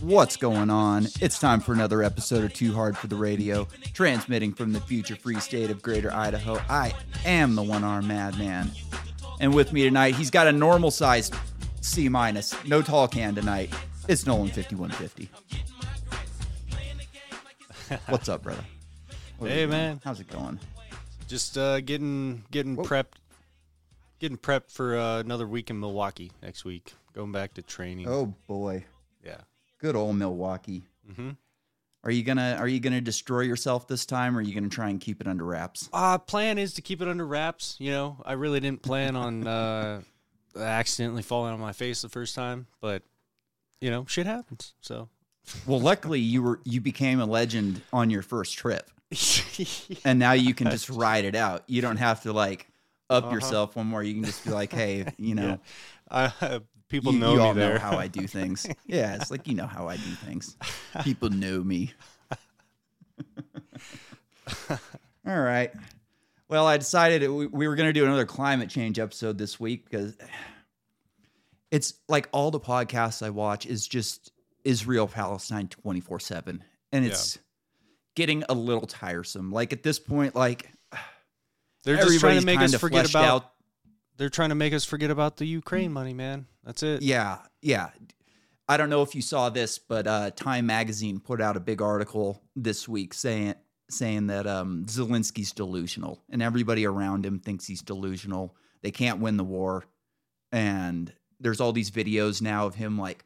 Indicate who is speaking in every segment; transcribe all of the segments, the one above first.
Speaker 1: What's going on? It's time for another episode of Too Hard for the Radio, transmitting from the future free state of Greater Idaho. I am the one arm madman. And with me tonight, he's got a normal sized C minus, no tall can tonight. It's Nolan 5150. What's up, brother? What
Speaker 2: Hey, man.
Speaker 1: How's it going?
Speaker 2: Just uh, getting getting
Speaker 1: Whoa.
Speaker 2: prepped, getting prepped for uh, another week in Milwaukee next week. Going back to training.
Speaker 1: Oh boy.
Speaker 2: Yeah.
Speaker 1: Good old Milwaukee.
Speaker 2: Mm-hmm.
Speaker 1: Are you gonna are you gonna destroy yourself this time or are you gonna try and keep it under wraps?
Speaker 2: Uh, plan is to keep it under wraps. You know, I really didn't plan on uh, accidentally falling on my face the first time, but you know, shit happens. So.
Speaker 1: Well, luckily you were you became a legend on your first trip. and now you can just ride it out. You don't have to like up
Speaker 2: Uh-huh.
Speaker 1: yourself one more. You can just be like, hey, you know,
Speaker 2: Uh, people
Speaker 1: you,
Speaker 2: know
Speaker 1: you
Speaker 2: me
Speaker 1: all
Speaker 2: there.
Speaker 1: know how I do things. yeah, it's like you know how I do things. People know me. all right. Well, I decided we, we were going to do another climate change episode this week because it's like all the podcasts I watch is just Israel Palestine 24 7. And it's getting a little tiresome. Like at this point, like
Speaker 2: They're just trying to make us forget about.
Speaker 1: out
Speaker 2: They're trying to make us forget about the Ukraine money, man. That's it.
Speaker 1: Yeah, yeah. I don't know if you saw this, but uh, Time Magazine put out a big article this week saying saying that um, Zelensky's delusional, and everybody around him thinks he's delusional. They can't win the war, and there's all these videos now of him like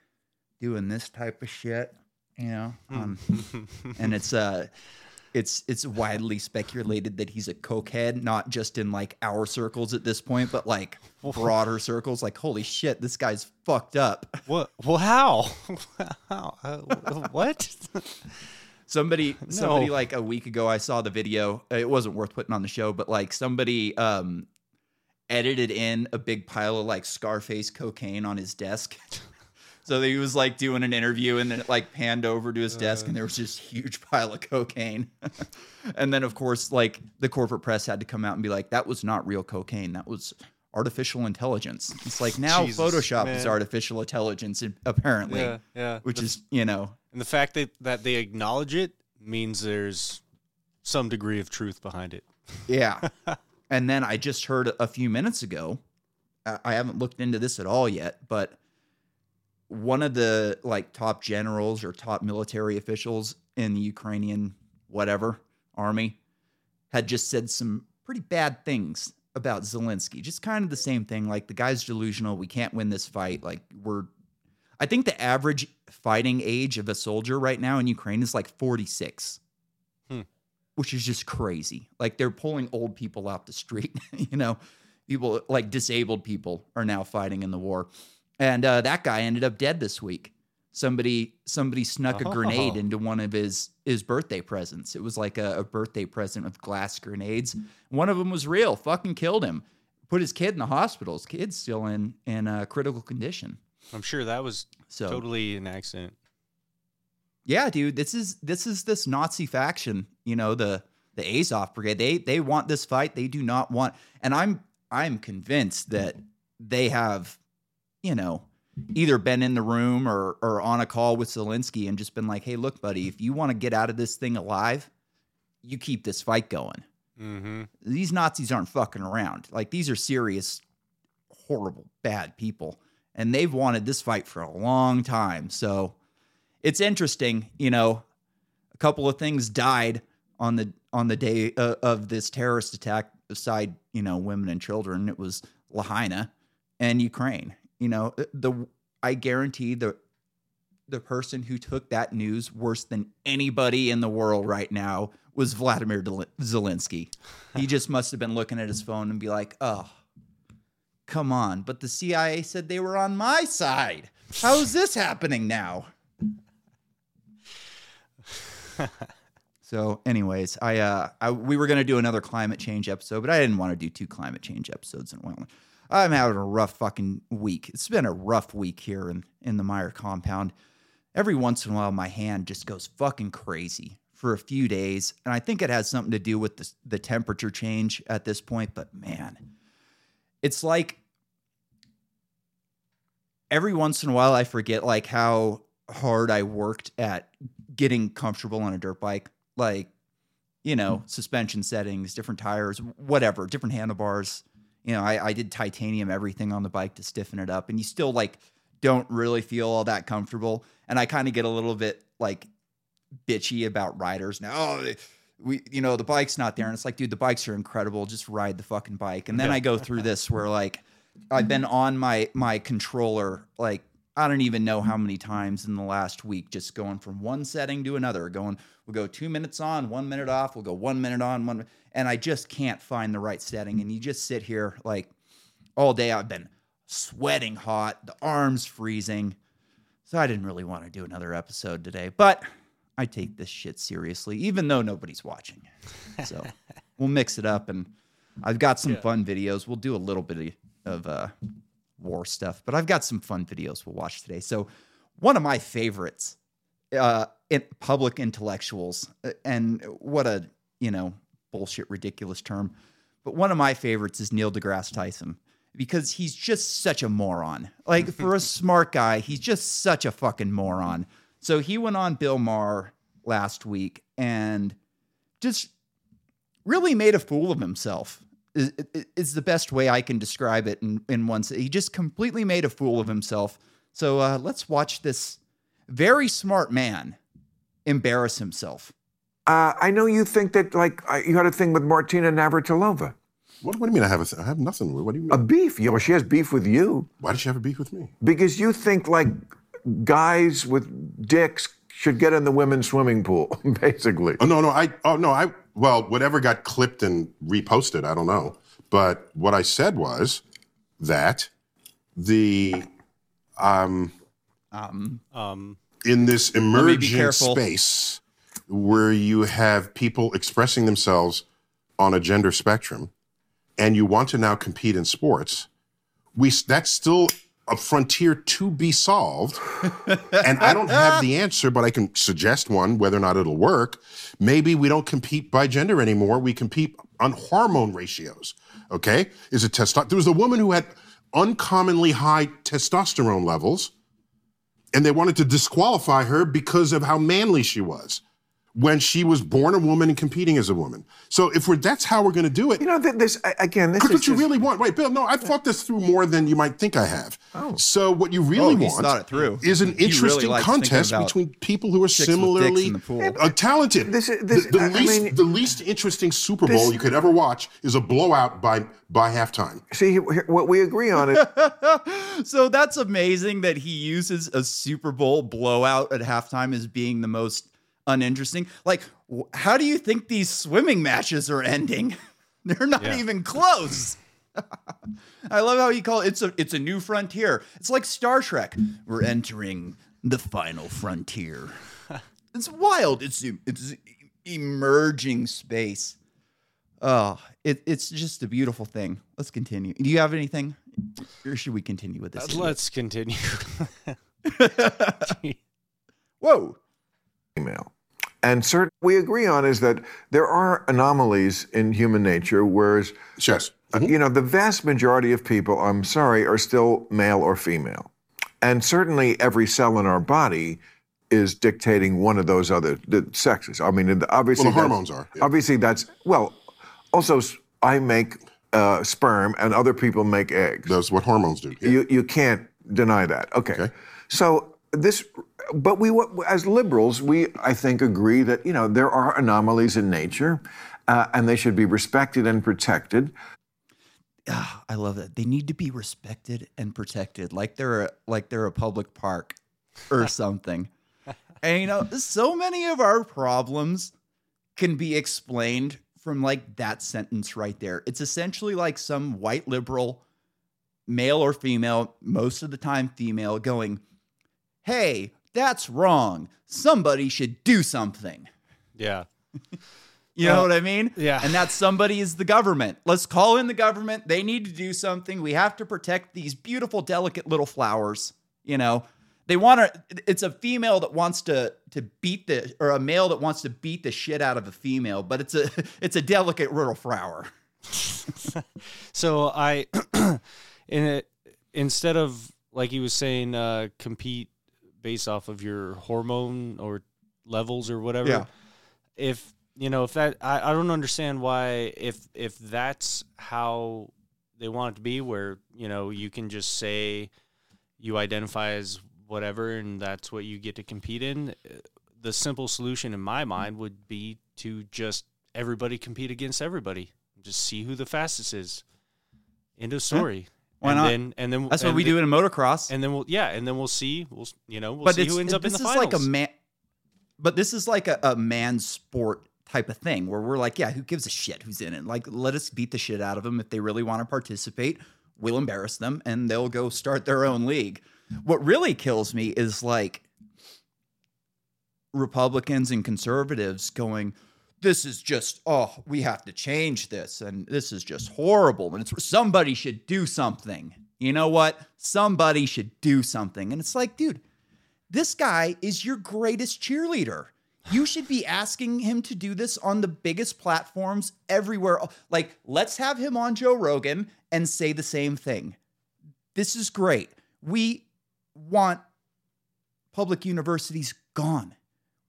Speaker 1: doing this type of shit, you know. Um, and it's uh, it's it's widely speculated that he's a cokehead, not just in like our circles at this point, but like broader circles. Like, holy shit, this guy's fucked up.
Speaker 2: What? Well, how? how? Uh, what?
Speaker 1: Somebody, somebody like a week ago, I saw the video. It wasn't worth putting on the show, but like somebody um edited in a big pile of like Scarface cocaine on his desk. So he was like doing an interview and then it like panned over to his uh. desk and there was this huge pile of cocaine. and then of course like the corporate press had to come out and be like that was not real cocaine. That was artificial intelligence. It's like now
Speaker 2: Jesus,
Speaker 1: Photoshop is artificial intelligence apparently,
Speaker 2: yeah, yeah.
Speaker 1: which
Speaker 2: The-
Speaker 1: is, you know,
Speaker 2: and the fact that that they acknowledge it means there's some degree of truth behind it.
Speaker 1: Yeah. and then I just heard a few minutes ago, I I haven't looked into this at all yet, but one of the like top generals or top military officials in the Ukrainian whatever army had just said some pretty bad things about Zelensky. Just kind of the same thing like the guy's delusional, we can't win this fight, like we're I think the average fighting age of a soldier right now in Ukraine is like 46 hmm. which is just crazy. Like they're pulling old people out the street, you know, people like disabled people are now fighting in the war. And uh, that guy ended up dead this week. Somebody somebody snuck a grenade
Speaker 2: Oh.
Speaker 1: into one of his his birthday presents. It was like a, a birthday present with glass grenades. One of them was real. Fucking killed him. Put his kid in the hospital. His kid's still in in uh, critical condition.
Speaker 2: I'm sure that was
Speaker 1: So
Speaker 2: totally an accident.
Speaker 1: Yeah, dude, this is this is this Nazi faction, you know, the the Azov brigade. They they want this fight. They do not want and I'm I'm convinced that they have, you know, either been in the room or or on a call with Zelensky and just been like, "Hey, look, buddy, if you want to get out of this thing alive, you keep this fight going."
Speaker 2: Mm-hmm.
Speaker 1: These Nazis aren't fucking around. Like these are serious horrible bad people and they've wanted this fight for a long time. So it's interesting, you know, a couple of things died on the on the day uh, of this terrorist attack Aside, you know, women and children. It was Lahaina and Ukraine. You know, the I guarantee the the person who took that news worse than anybody in the world right now was Vladimir Zelensky. He just must have been looking at his phone and be like, "Oh, come on!" But the CIA said they were on my side. How is this happening now? So, anyways, I, uh, I we were gonna do another climate change episode, but I didn't want to do two climate change episodes in one. I'm having a rough fucking week. It's been a rough week here in in the Meyer compound. Every once in a while, my hand just goes fucking crazy for a few days, and I think it has something to do with the the temperature change at this point. But man, it's like every once in a while I forget like how hard I worked at getting comfortable on a dirt bike. Like, you know, hmm. suspension settings, different tires, whatever, different handlebars. You know, I, I did titanium everything on the bike to stiffen it up, and you still like don't really feel all that comfortable. And I kind of get a little bit like bitchy about riders now. Oh, they- we, you know, the bike's not there, and it's like, dude, the bikes are incredible. Just ride the fucking bike. And then I go through this where like I've been on my my controller like I don't even know how many times in the last week, just going from one setting to another. Going, we'll go two minutes on, one minute off. We'll go one minute on, one, and I just can't find the right setting. And you just sit here like all day. I've been sweating hot, the arms freezing. So I didn't really want to do another episode today, but I take this shit seriously, even though nobody's watching. So we'll mix it up, and I've got some
Speaker 2: Yeah.
Speaker 1: fun videos. We'll do a little bit of uh, war stuff, but I've got some fun videos we'll watch today. So one of my favorites, uh, in public intellectuals, uh, and what a you know bullshit ridiculous term, but one of my favorites is Neil deGrasse Tyson because he's just such a moron. Like for a smart guy, he's just such a fucking moron. So he went on Bill Maher last week and just really made a fool of himself. Is, is the best way I can describe it in, in one. se- He just completely made a fool of himself. So uh, let's watch this very smart man embarrass himself.
Speaker 3: Uh, I know you think that, like, you had a thing with Martina Navratilova.
Speaker 4: What, what do you mean I have a th- I have nothing? What do you mean?
Speaker 3: A beef. You know, she has beef with you
Speaker 4: Why does she have a beef with me?
Speaker 3: because you think, like, guys with dicks should get in the women's swimming pool, basically.
Speaker 4: Oh no, no, I oh no, I well, whatever got clipped and reposted, I don't know. But what I said was that the um
Speaker 1: Um,
Speaker 2: Um,
Speaker 4: in this
Speaker 1: me
Speaker 4: emerging space where you have people expressing themselves on a gender spectrum and you want to now compete in sports we that's still a frontier to be solved and i don't have the answer but i can suggest one whether or not it'll work. Maybe we don't compete by gender anymore. We compete on hormone ratios okay? Is it testosterone there was a woman who had uncommonly high testosterone levels and they wanted to disqualify her because of how manly she was when she was born a woman and competing as a woman. So if we're that's how we're going to do it.
Speaker 3: You know, th- this, again, this
Speaker 4: Because
Speaker 3: is
Speaker 4: what you
Speaker 3: just-
Speaker 4: really want, wait, Bill? No, I've thought this through more than you might think I have. Oh. So what you really
Speaker 1: Oh, he's
Speaker 4: want
Speaker 1: thought it through.
Speaker 4: is an
Speaker 1: He really
Speaker 4: interesting contest between people who are
Speaker 1: chicks with dicks
Speaker 4: similarly
Speaker 1: in the pool.
Speaker 4: uh, talented.
Speaker 3: This is- this-
Speaker 4: the, the
Speaker 3: I- I
Speaker 4: least,
Speaker 3: mean-
Speaker 4: the least interesting Super Bowl
Speaker 3: This-
Speaker 4: you could ever watch is a blowout by by halftime.
Speaker 3: See, what we agree on is
Speaker 1: so that's amazing that he uses a Super Bowl blowout at halftime as being the most uninteresting. Like, wh- how do you think these swimming matches are ending? They're not
Speaker 2: Yeah.
Speaker 1: even close. I love how you call it. It's a it's a new frontier. It's like Star Trek. We're entering the final frontier. It's wild. It's it's emerging space. Oh, it, it's just a beautiful thing. Let's continue. Do you have anything, or should we continue with this?
Speaker 2: uh, let's continue.
Speaker 1: Whoa.
Speaker 3: female. And certain we agree on is that there are anomalies in human nature, whereas
Speaker 4: Yes.
Speaker 3: uh, you know the vast majority of people, I'm sorry, are still male or female, and certainly every cell in our body is dictating one of those other the sexes. I mean, obviously
Speaker 4: Well, the hormones are, yeah.
Speaker 3: Obviously, that's well. Also, I make uh, sperm, and other people make eggs.
Speaker 4: That's what hormones do. Yeah.
Speaker 3: You you can't deny that. Okay.
Speaker 4: Okay.
Speaker 3: So this, but we as liberals, we I think agree that you know there are anomalies in nature, uh, and they should be respected and protected.
Speaker 1: Ah, I love that. They need to be respected and protected, like they're a, like they're a public park or something. and you know, so many of our problems can be explained from like that sentence right there. It's essentially like some white liberal, male or female, most of the time female, going, "Hey, that's wrong. Somebody should do something."
Speaker 2: yeah.
Speaker 1: You know
Speaker 2: Uh,
Speaker 1: what I mean?
Speaker 2: yeah.
Speaker 1: And that somebody is the government. Let's call in the government. They need to do something. We have to protect these beautiful, delicate little flowers. You know, they want to. It's a female that wants to to beat the, or a male that wants to beat the shit out of a female, but it's a it's a delicate little flower.
Speaker 2: So I, in it, instead of like he was saying, uh, compete based off of your hormone or levels or whatever.
Speaker 1: Yeah.
Speaker 2: If you know, if that, I, I don't understand why if if that's how they want it to be, where you know you can just say you identify as whatever and that's what you get to compete in. The simple solution in my mind would be to just everybody compete against everybody. Just see who the fastest is. End of story.
Speaker 1: Why
Speaker 2: and
Speaker 1: not?
Speaker 2: Then, and then
Speaker 1: That's what we
Speaker 2: th-
Speaker 1: do in motocross.
Speaker 2: And then we'll yeah, and then we'll see. We'll you know we'll
Speaker 1: but
Speaker 2: see who ends up in
Speaker 1: this
Speaker 2: the
Speaker 1: is
Speaker 2: finals.
Speaker 1: like a man. But this is like a, a man sport type of thing where we're like, yeah, who gives a shit who's in it? Like, let us beat the shit out of them if they really want to participate. We'll embarrass them and they'll go start their own league. What really kills me is like Republicans and conservatives going, this is just oh we have to change this and this is just horrible and it's somebody should do something. You know what? Somebody should do something and it's like dude this guy is your greatest cheerleader. You should be asking him to do this on the biggest platforms everywhere. Like let's have him on joe rogan and say the same thing. This is great. We want public universities gone.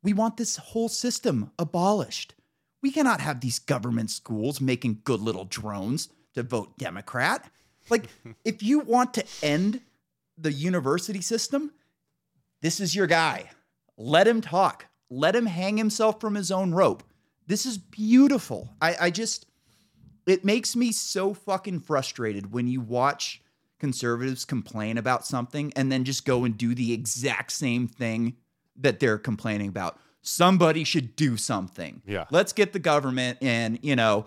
Speaker 1: We want this whole system abolished. We cannot have these government schools making good little drones to vote Democrat. Like, if you want to end the university system, this is your guy. Let him talk. Let him hang himself from his own rope. This is beautiful. I, I just, it makes me so fucking frustrated when you watch conservatives complain about something and then just go and do the exact same thing that they're complaining about. Somebody should do something.
Speaker 2: Yeah.
Speaker 1: Let's get the government and, you know,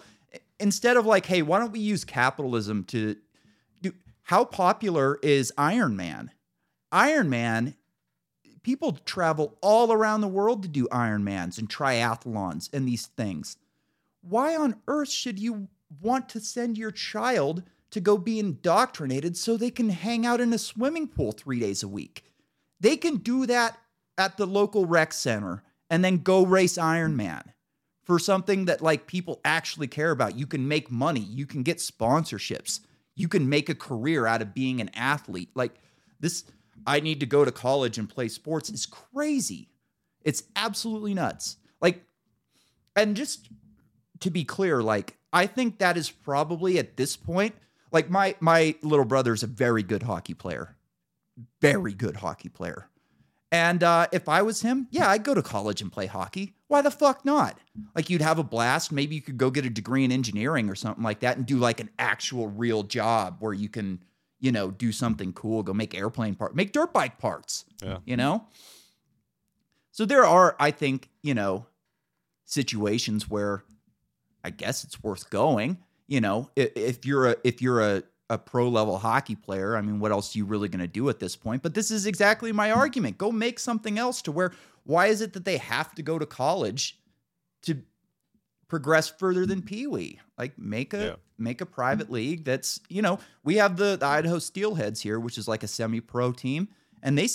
Speaker 1: instead of like, hey, why don't we use capitalism to do how popular is Iron Man? Iron Man, people travel all around the world to do Ironmans and triathlons and these things. Why on earth should you want to send your child to go be indoctrinated so they can hang out in a swimming pool three days a week? They can do that at the local rec center and then go race Ironman for something that like people actually care about. You can make money, you can get sponsorships, you can make a career out of being an athlete. Like this, I need to go to college and play sports is crazy. It's absolutely nuts. Like, and just to be clear, like I think that is probably at this point, like my my little brother's a very good hockey player, very good hockey player. And uh, if I was him, yeah, I'd go to college and play hockey. Why the fuck not? Like you'd have a blast. Maybe you could go get a degree in engineering or something like that and do like an actual real job where you can, you know, do something cool, go make airplane parts, make dirt bike parts.
Speaker 2: Yeah.
Speaker 1: You know? So there are, I think, you know, situations where I guess it's worth going. You know, if, if you're a if you're a a pro level hockey player, I mean, what else are you really going to do at this point? But this is exactly my argument. Go make something else to where why is it that they have to go to college to progress further than Pee Wee? Like make a
Speaker 2: Yeah.
Speaker 1: make a private league that's, you know, we have the, the Idaho Steelheads here, which is like a semi-pro team, and they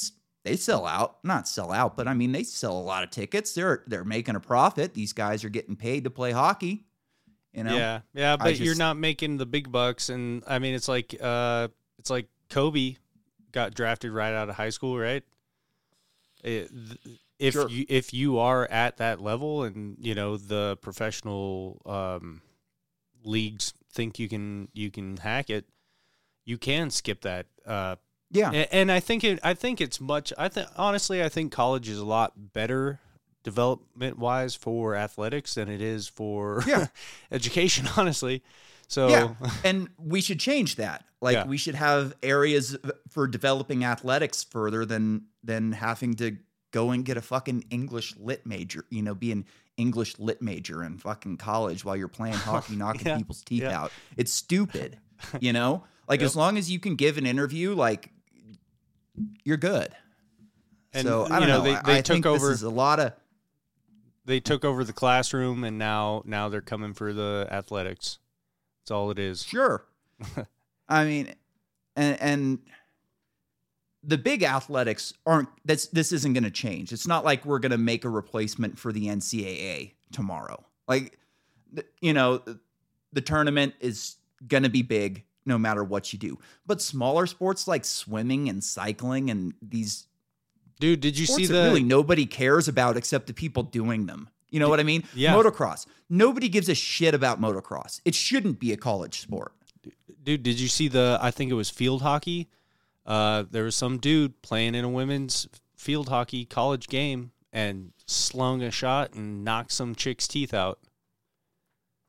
Speaker 1: they sell out, not sell out, but I mean they sell a lot of tickets. They're they're making a profit. These guys are getting paid to play hockey. You know?
Speaker 2: Yeah, yeah, but you're not making the big bucks, and I mean, it's like uh, it's like Kobe got drafted right out of high school, right? It- th- if
Speaker 1: Sure.
Speaker 2: you if you are at that level, and you know the professional um, leagues think you can you can hack it, you can skip that. Uh,
Speaker 1: Yeah.
Speaker 2: a- and I think it. I think it's much. I think honestly, I think college is a lot better development wise for athletics than it is for
Speaker 1: Yeah.
Speaker 2: education. Honestly, so
Speaker 1: Yeah, and we should change that. Like
Speaker 2: Yeah.
Speaker 1: we should have areas for developing athletics further than than having to go and get a fucking English lit major. You know, be an English lit major in fucking college while you're playing hockey, knocking
Speaker 2: Yeah,
Speaker 1: people's teeth out. It's stupid. You know, like
Speaker 2: Yep.
Speaker 1: as long as you can give an interview, like you're good.
Speaker 2: And,
Speaker 1: so I don't
Speaker 2: know,
Speaker 1: know.
Speaker 2: they- they
Speaker 1: I
Speaker 2: took over-
Speaker 1: This is a lot of
Speaker 2: they took over the classroom, and now now they're coming for the athletics. That's all it is.
Speaker 1: Sure. I mean, and and the big athletics aren't. That's this isn't going to change. It's not like we're going to make a replacement for the NCAA tomorrow. Like, you know, the tournament is going to be big. no matter what you do. But smaller sports like swimming and cycling and these
Speaker 2: Dude, did you
Speaker 1: sports
Speaker 2: see
Speaker 1: that
Speaker 2: the
Speaker 1: really nobody cares about except the people doing them. You know what I mean?
Speaker 2: Yeah.
Speaker 1: Motocross. Nobody gives a shit about motocross. It shouldn't be a college sport.
Speaker 2: dude? Did you see the? I think it was field hockey. Uh, there was some dude playing in a women's field hockey college game and slung a shot and knocked some chick's teeth out.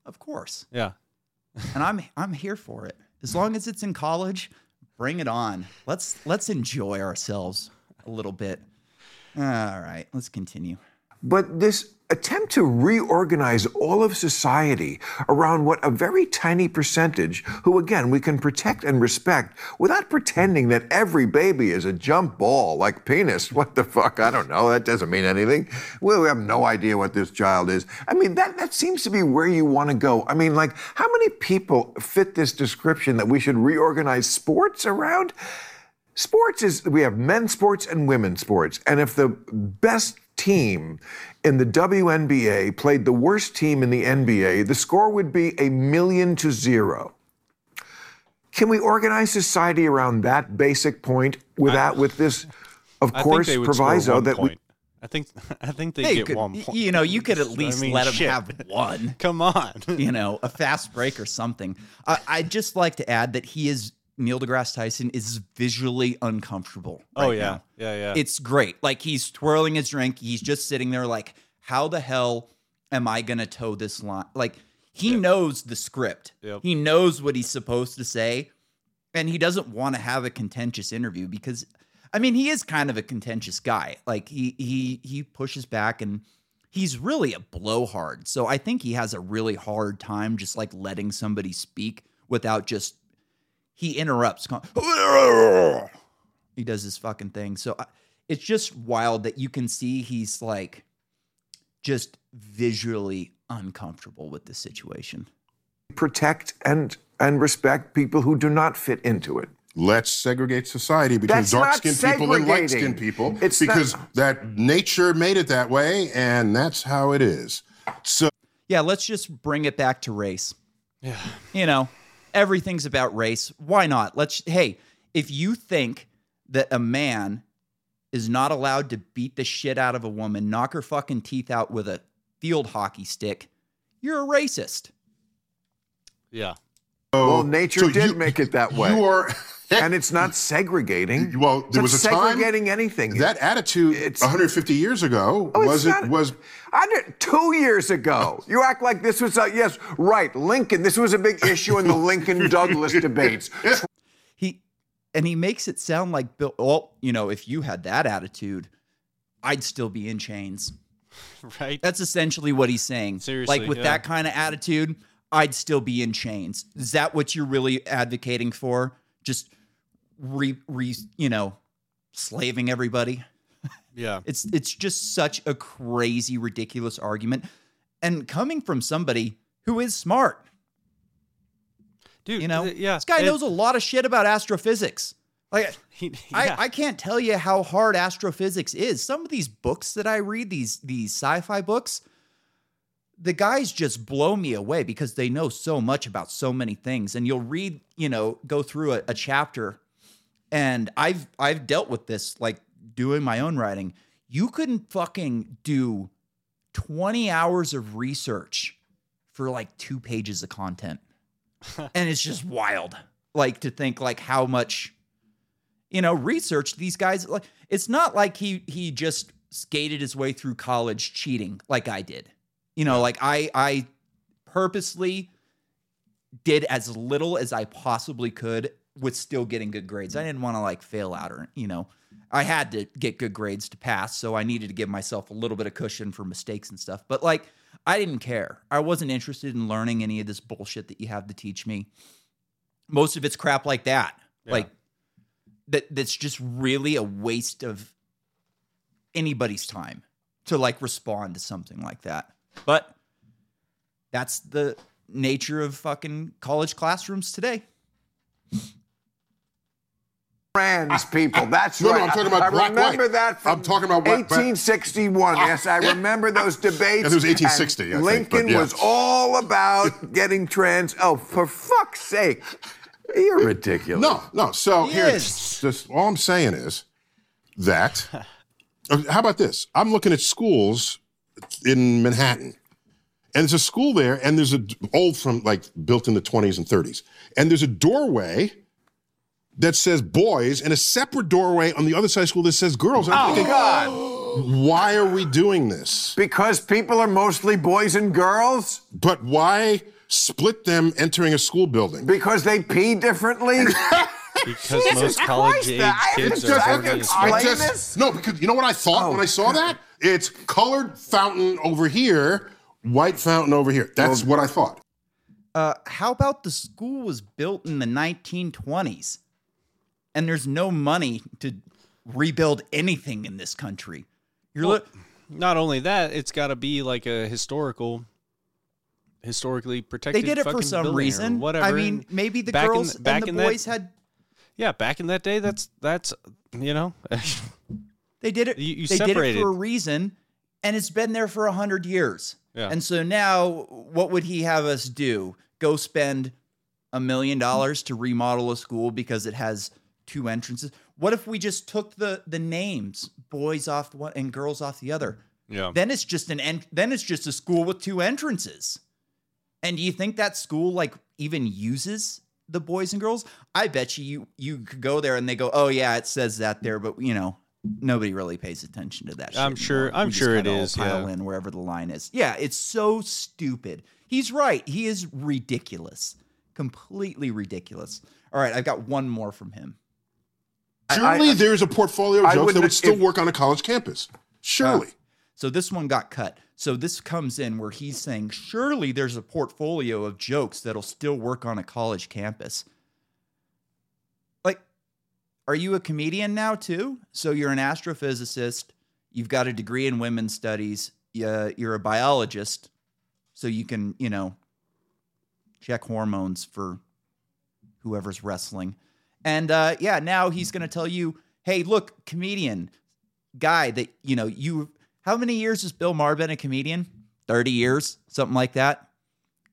Speaker 1: Of course.
Speaker 2: Yeah,
Speaker 1: and I'm I'm here for it. As long as it's in college, bring it on. Let's let's enjoy ourselves a little bit. All right, let's continue.
Speaker 3: But this attempt to reorganize all of society around what a very tiny percentage, who again we can protect and respect without pretending that every baby is a jump ball like penis. What the fuck? I don't know. That doesn't mean anything. We have no idea what this child is. I mean, that, that seems to be where you want to go. I mean, like, how many people fit this description that we should reorganize sports around? Sports is we have men's sports and women's sports. And if the best team in the WNBA played the worst team in the NBA, the score would be a million to zero. Can we organize society around that basic point without with this, of
Speaker 2: I
Speaker 3: course,
Speaker 2: think they would score
Speaker 3: proviso
Speaker 2: one
Speaker 3: that we.
Speaker 2: I think I think they
Speaker 1: Hey,
Speaker 2: get
Speaker 1: could,
Speaker 2: one point.
Speaker 1: you know, you could at least
Speaker 2: I mean,
Speaker 1: let them
Speaker 2: shit.
Speaker 1: have one.
Speaker 2: Come on.
Speaker 1: You know, a fast break or something. I, I'd just like to add that he is Neil deGrasse Tyson is visually uncomfortable.
Speaker 2: oh yeah,
Speaker 1: now.
Speaker 2: yeah, yeah.
Speaker 1: It's great. Like he's twirling his drink. He's just sitting there, like, how the hell am I gonna toe this line? Like he knows the script.
Speaker 2: Yep.
Speaker 1: He knows what he's supposed to say, and he doesn't want to have a contentious interview because, I mean, he is kind of a contentious guy. Like he he he pushes back and. He's really a blowhard. So I think he has a really hard time just like letting somebody speak without just he interrupts. con- He does his fucking thing. So I, it's just wild that you can see he's like just visually uncomfortable with the situation.
Speaker 3: protect and and respect people who do not fit into it.
Speaker 4: Let's segregate society between
Speaker 3: That's
Speaker 4: dark-skinned people and light-skinned people
Speaker 3: It's
Speaker 4: because
Speaker 3: not-
Speaker 4: that nature made it that way, and that's how it is. So
Speaker 1: Yeah, let's just bring it back to race.
Speaker 2: yeah.
Speaker 1: You know, everything's about race. Why not? Let's hey, if you think that a man is not allowed to beat the shit out of a woman, knock her fucking teeth out with a field hockey stick, you're a racist.
Speaker 2: Yeah.
Speaker 3: Oh, well, nature
Speaker 4: so
Speaker 3: did
Speaker 4: you-
Speaker 3: make it that way.
Speaker 4: You are.
Speaker 3: And it's not segregating.
Speaker 4: Well, there
Speaker 3: It's
Speaker 4: was a
Speaker 3: not
Speaker 4: time-
Speaker 3: segregating anything.
Speaker 4: That attitude
Speaker 3: It's-
Speaker 4: 150 years ago
Speaker 3: Oh, it's
Speaker 4: was it
Speaker 3: not-
Speaker 4: was
Speaker 3: I did two years ago. You act like this was a yes, right? Lincoln. This was a big issue in the Lincoln Douglas debates.
Speaker 1: He and he makes it sound like Bill. Well, you know, if you had that attitude, I'd still be in chains.
Speaker 2: Right.
Speaker 1: That's essentially what he's saying.
Speaker 2: Seriously,
Speaker 1: like with
Speaker 2: yeah.
Speaker 1: that kind of attitude, I'd still be in chains. Is that what you're really advocating for? Just re, re you know, slaving everybody?
Speaker 2: Yeah.
Speaker 1: It's it's just such a crazy, ridiculous argument, and coming from somebody who is smart.
Speaker 2: Dude,
Speaker 1: You know,
Speaker 2: th- yeah.
Speaker 1: this guy
Speaker 2: and
Speaker 1: knows a lot of shit about astrophysics. Like,
Speaker 2: he-
Speaker 1: I. I can't tell you how hard astrophysics is. Some of these books that I read, these these sci-fi books, the guys just blow me away because they know so much about so many things. And you'll read, you know, go through a, a chapter, and I've I've dealt with this like doing my own writing. You couldn't fucking do 20 hours of research for like two pages of content. and it's just wild. Like to think like how much you know, research these guys like it's not like he he just skated his way through college cheating like I did. You know, like I I purposely did as little as I possibly could with still getting good grades. I mm. didn't want to like fail out or, you know, I had to get good grades to pass, so I needed to give myself a little bit of cushion for mistakes and stuff. But like I didn't care. I wasn't interested in learning any of this bullshit that you have to teach me. Most of it's crap like that.
Speaker 2: Yeah.
Speaker 1: Like that that's just really a waste of anybody's time to like respond to something like that. But that's the nature of fucking college classrooms today.
Speaker 3: Trans people. That's
Speaker 4: No, no,
Speaker 3: right.
Speaker 4: I'm talking about
Speaker 3: I
Speaker 4: black,
Speaker 3: remember
Speaker 4: white.
Speaker 3: that from
Speaker 4: I'm talking about white, black.
Speaker 3: 1861. yes, I remember those debates.
Speaker 4: It was 1860,
Speaker 3: and
Speaker 4: I think,
Speaker 3: Lincoln
Speaker 4: but yeah.
Speaker 3: was all about getting trans. Oh, for fuck's sake. You're ridiculous.
Speaker 4: No, no. So
Speaker 1: He
Speaker 4: here,
Speaker 1: is.
Speaker 4: just all I'm saying is that. uh, how about this? I'm looking at schools in Manhattan, and there's a school there, and there's a d- old from like built in the 20s and 30s, and there's a doorway that says boys, and a separate doorway on the other side of school that says girls. And I'm thinking,
Speaker 3: God.
Speaker 4: why are we doing this?
Speaker 3: Because people are mostly boys and girls?
Speaker 4: But why split them entering a school building?
Speaker 3: Because they pee differently?
Speaker 2: Because
Speaker 3: Jesus
Speaker 2: most
Speaker 3: Christ,
Speaker 2: college age
Speaker 3: I
Speaker 2: kids
Speaker 3: just
Speaker 2: are
Speaker 3: had
Speaker 2: horny
Speaker 3: to
Speaker 2: as
Speaker 3: explain
Speaker 2: fuck.
Speaker 4: I just-
Speaker 3: this?
Speaker 4: No, because you know what I thought
Speaker 3: Oh,
Speaker 4: when I saw that? It's colored fountain over here, white fountain over here. That's what I thought.
Speaker 1: Uh, how about the school was built in the 1920s and there's no money to rebuild anything in this country? You're
Speaker 2: Well,
Speaker 1: look.
Speaker 2: Not only that, it's got to be like a historical, historically protected.
Speaker 1: They did it for some
Speaker 2: reason.
Speaker 1: Whatever. I mean,
Speaker 2: and
Speaker 1: maybe the
Speaker 2: in
Speaker 1: girls
Speaker 2: the- back
Speaker 1: and
Speaker 2: in
Speaker 1: the
Speaker 2: that-
Speaker 1: boys had.
Speaker 2: yeah, back in that day, that's that's you know,
Speaker 1: They did it.
Speaker 2: You- you
Speaker 1: they did it
Speaker 2: separated.
Speaker 1: for a reason, and it's been there for a hundred years.
Speaker 2: Yeah.
Speaker 1: And so now, what would he have us do? Go spend a million dollars to remodel a school because it has two entrances? What if we just took the the names, boys off one and girls off the other?
Speaker 2: yeah.
Speaker 1: Then it's just an en- then it's just a school with two entrances. And do you think that school like even uses the boys and girls? I bet you you you could go there and they go, "Oh yeah, it says that there, but you know, nobody really pays attention to that shit
Speaker 2: I'm sure-
Speaker 1: anymore.
Speaker 2: I'm sure it is,
Speaker 1: Pile
Speaker 2: yeah.
Speaker 1: in wherever the line is. Yeah, it's so stupid. He's right. He is ridiculous. Completely ridiculous. All right, I've got one more from him.
Speaker 4: Surely
Speaker 3: I-
Speaker 4: there's a portfolio of jokes that
Speaker 3: wouldn't-
Speaker 4: still
Speaker 3: if-
Speaker 4: work on a college campus. Surely.
Speaker 1: Uh, so this one got cut. So this comes in where he's saying, surely there's a portfolio of jokes that'll still work on a college campus. Like, are you a comedian now too? So you're an astrophysicist. You've got a degree in women's studies. You're a biologist. So you can, you know, check hormones for whoever's wrestling. And uh, yeah, now he's going to tell you, hey, look, comedian, guy that, you know, you, how many years has Bill Maher been a comedian? 30 years, something like that.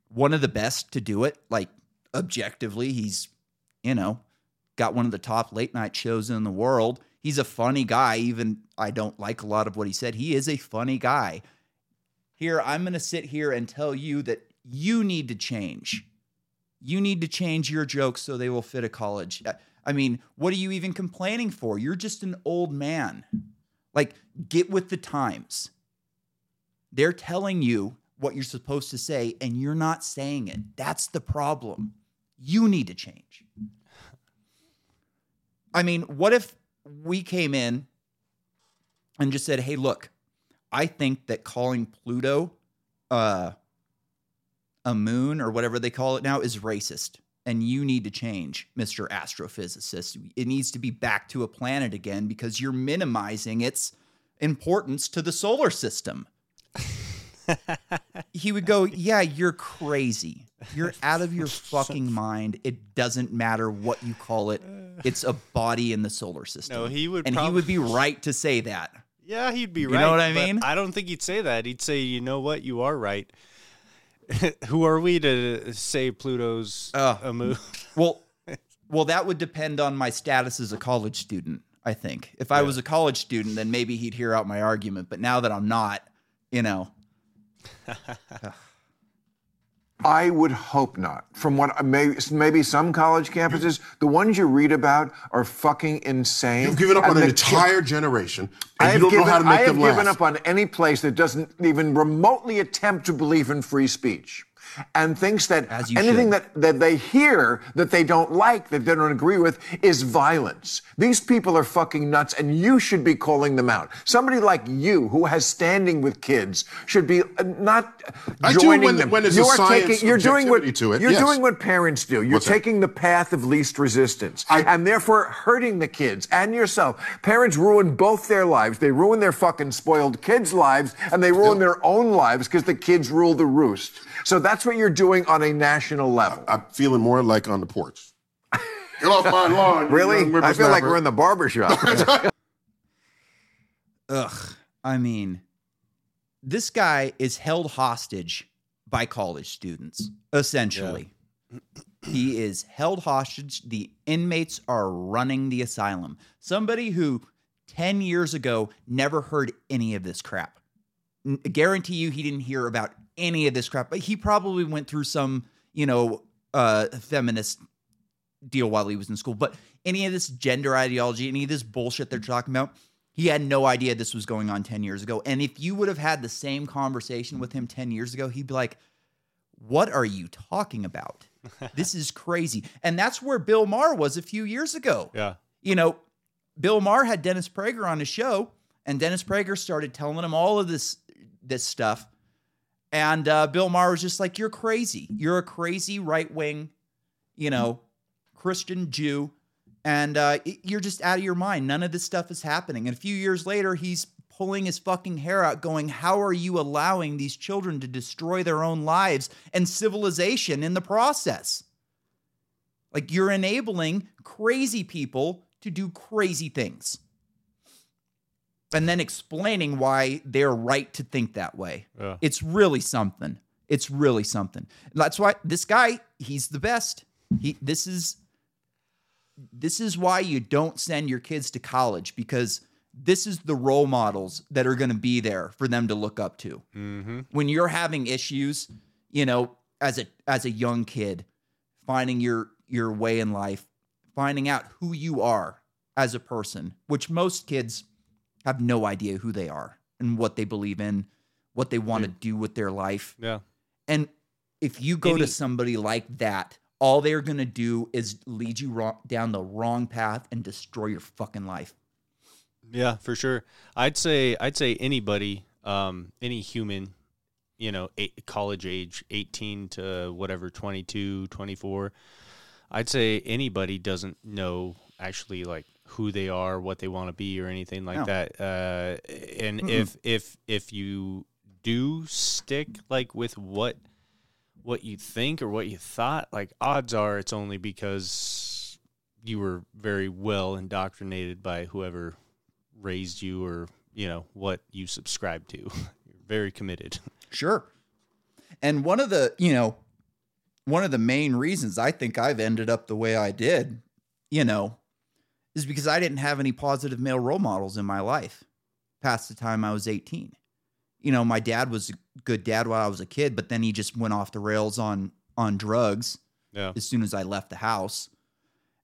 Speaker 1: One of the best to do it, like objectively. He's, you know, got one of the top late night shows in the world. He's a funny guy, even I don't like a lot of what he said. He is a funny guy. Here, I'm going to sit here and tell you that you need to change. You need to change your jokes so they will fit a college. I- I mean, what are you even complaining for? You're just an old man. Like, get with the times. They're telling you what you're supposed to say, and you're not saying it. That's the problem. You need to change. I mean, what if we came in and just said, hey, look, I think that calling Pluto uh, a moon or whatever they call it now is racist. And you need to change, Mr. Astrophysicist. It needs to be back to a planet again because you're minimizing its importance to the solar system. he would go, Yeah, you're crazy. You're out of your fucking mind. It doesn't matter what you call it. It's a body in the solar system.
Speaker 2: No, he would
Speaker 1: and he would be right to say that.
Speaker 2: Yeah, he'd be
Speaker 1: You
Speaker 2: right.
Speaker 1: know what I mean?
Speaker 2: I don't think he'd say that. He'd say, "You know what? You are right." Who are we to say Pluto's
Speaker 1: Ugh.
Speaker 2: a moon?
Speaker 1: Well, well, that would depend on my status as a college student. I think if I was a college student, then maybe he'd hear out my argument. But now that I'm not, you know,
Speaker 3: I would hope not. From what maybe, maybe some college campuses, the ones you read about are fucking insane.
Speaker 4: You've given up
Speaker 3: And
Speaker 4: on an entire generation, and
Speaker 3: I have
Speaker 4: you don't
Speaker 3: given,
Speaker 4: know how to
Speaker 3: I
Speaker 4: make
Speaker 3: have
Speaker 4: them laugh.
Speaker 3: given up on any place that doesn't even remotely attempt to believe in free speech and thinks that anything
Speaker 1: should.
Speaker 3: that, that they hear that they don't like, that they don't agree with, is violence. These people are fucking nuts, and you should be calling them out. Somebody like you, who has standing with kids, should be uh, not
Speaker 4: I do
Speaker 3: joining
Speaker 4: when-
Speaker 3: them.
Speaker 4: when
Speaker 3: you are taking, you're doing what
Speaker 4: to it,
Speaker 3: you're
Speaker 4: yes.
Speaker 3: doing what parents do. You're
Speaker 4: What's that?
Speaker 3: taking the path of least resistance,
Speaker 4: I-
Speaker 3: and therefore hurting the kids and yourself. Parents ruin both their lives. They ruin their fucking spoiled kids' lives, and they ruin their own lives because the kids rule the roost. So that's what you're doing on a national level.
Speaker 4: I'm feeling more like on the porch. Get off my lawn.
Speaker 3: really? I feel like we're in the barber shop.
Speaker 1: ugh. I mean, this guy is held hostage by college students, essentially. He is held hostage. The inmates are running the asylum. Somebody who 10 years ago never heard any of this crap. N- guarantee you he didn't hear about any of this crap, but he probably went through some, you know, uh, feminist deal while he was in school. But any of this gender ideology, any of this bullshit they're talking about, he had no idea this was going on 10 years ago. And if you would have had the same conversation with him 10 years ago, he'd be like, What are you talking about? this is crazy. And that's where Bill Maher was a few years ago.
Speaker 2: Yeah.
Speaker 1: You know, Bill Maher had Dennis Prager on his show, and Dennis Prager started telling him all of this this stuff. And uh, Bill Maher was just like, "You're crazy. You're a crazy right wing, you know, Christian Jew, and uh, you're just out of your mind. None of this stuff is happening." And a few years later, he's pulling his fucking hair out, going, "How are you allowing these children to destroy their own lives and civilization in the process?" Like you're enabling crazy people to do crazy things. And then explaining why they're right to think that way.
Speaker 2: Yeah.
Speaker 1: It's really something. It's really something. That's why this guy, he's the best. He this is this is why you don't send your kids to college because this is the role models that are going to be there for them to look up to
Speaker 2: Mm-hmm.
Speaker 1: when you're having issues, you know, as a as a young kid, finding your your way in life, finding out who you are as a person, which most kids have no idea who they are and what they believe in, what they want to do with their life.
Speaker 2: Yeah.
Speaker 1: And if you go
Speaker 2: Any-
Speaker 1: to somebody like that, all they're going to do is lead you wrong, down the wrong path and destroy your fucking life.
Speaker 2: Yeah, for sure. I'd say I'd say anybody, um, any human, you know, eight, college age, 18 to whatever, 22, 24. I'd say anybody doesn't know actually like who they are, what they want to be or anything like
Speaker 1: No.
Speaker 2: that. Uh, and
Speaker 1: Mm-mm.
Speaker 2: if if if you do stick like with what what you think or what you thought, like odds are it's only because you were very well indoctrinated by whoever raised you or you know what you subscribe to. You're very committed.
Speaker 1: Sure. And one of the, you know, one of the main reasons I think I've ended up the way I did, you know, is because I didn't have any positive male role models in my life past the time I was 18. You know, my dad was a good dad while I was a kid, but then he just went off the rails on on drugs
Speaker 2: Yeah.
Speaker 1: as soon as I left the house.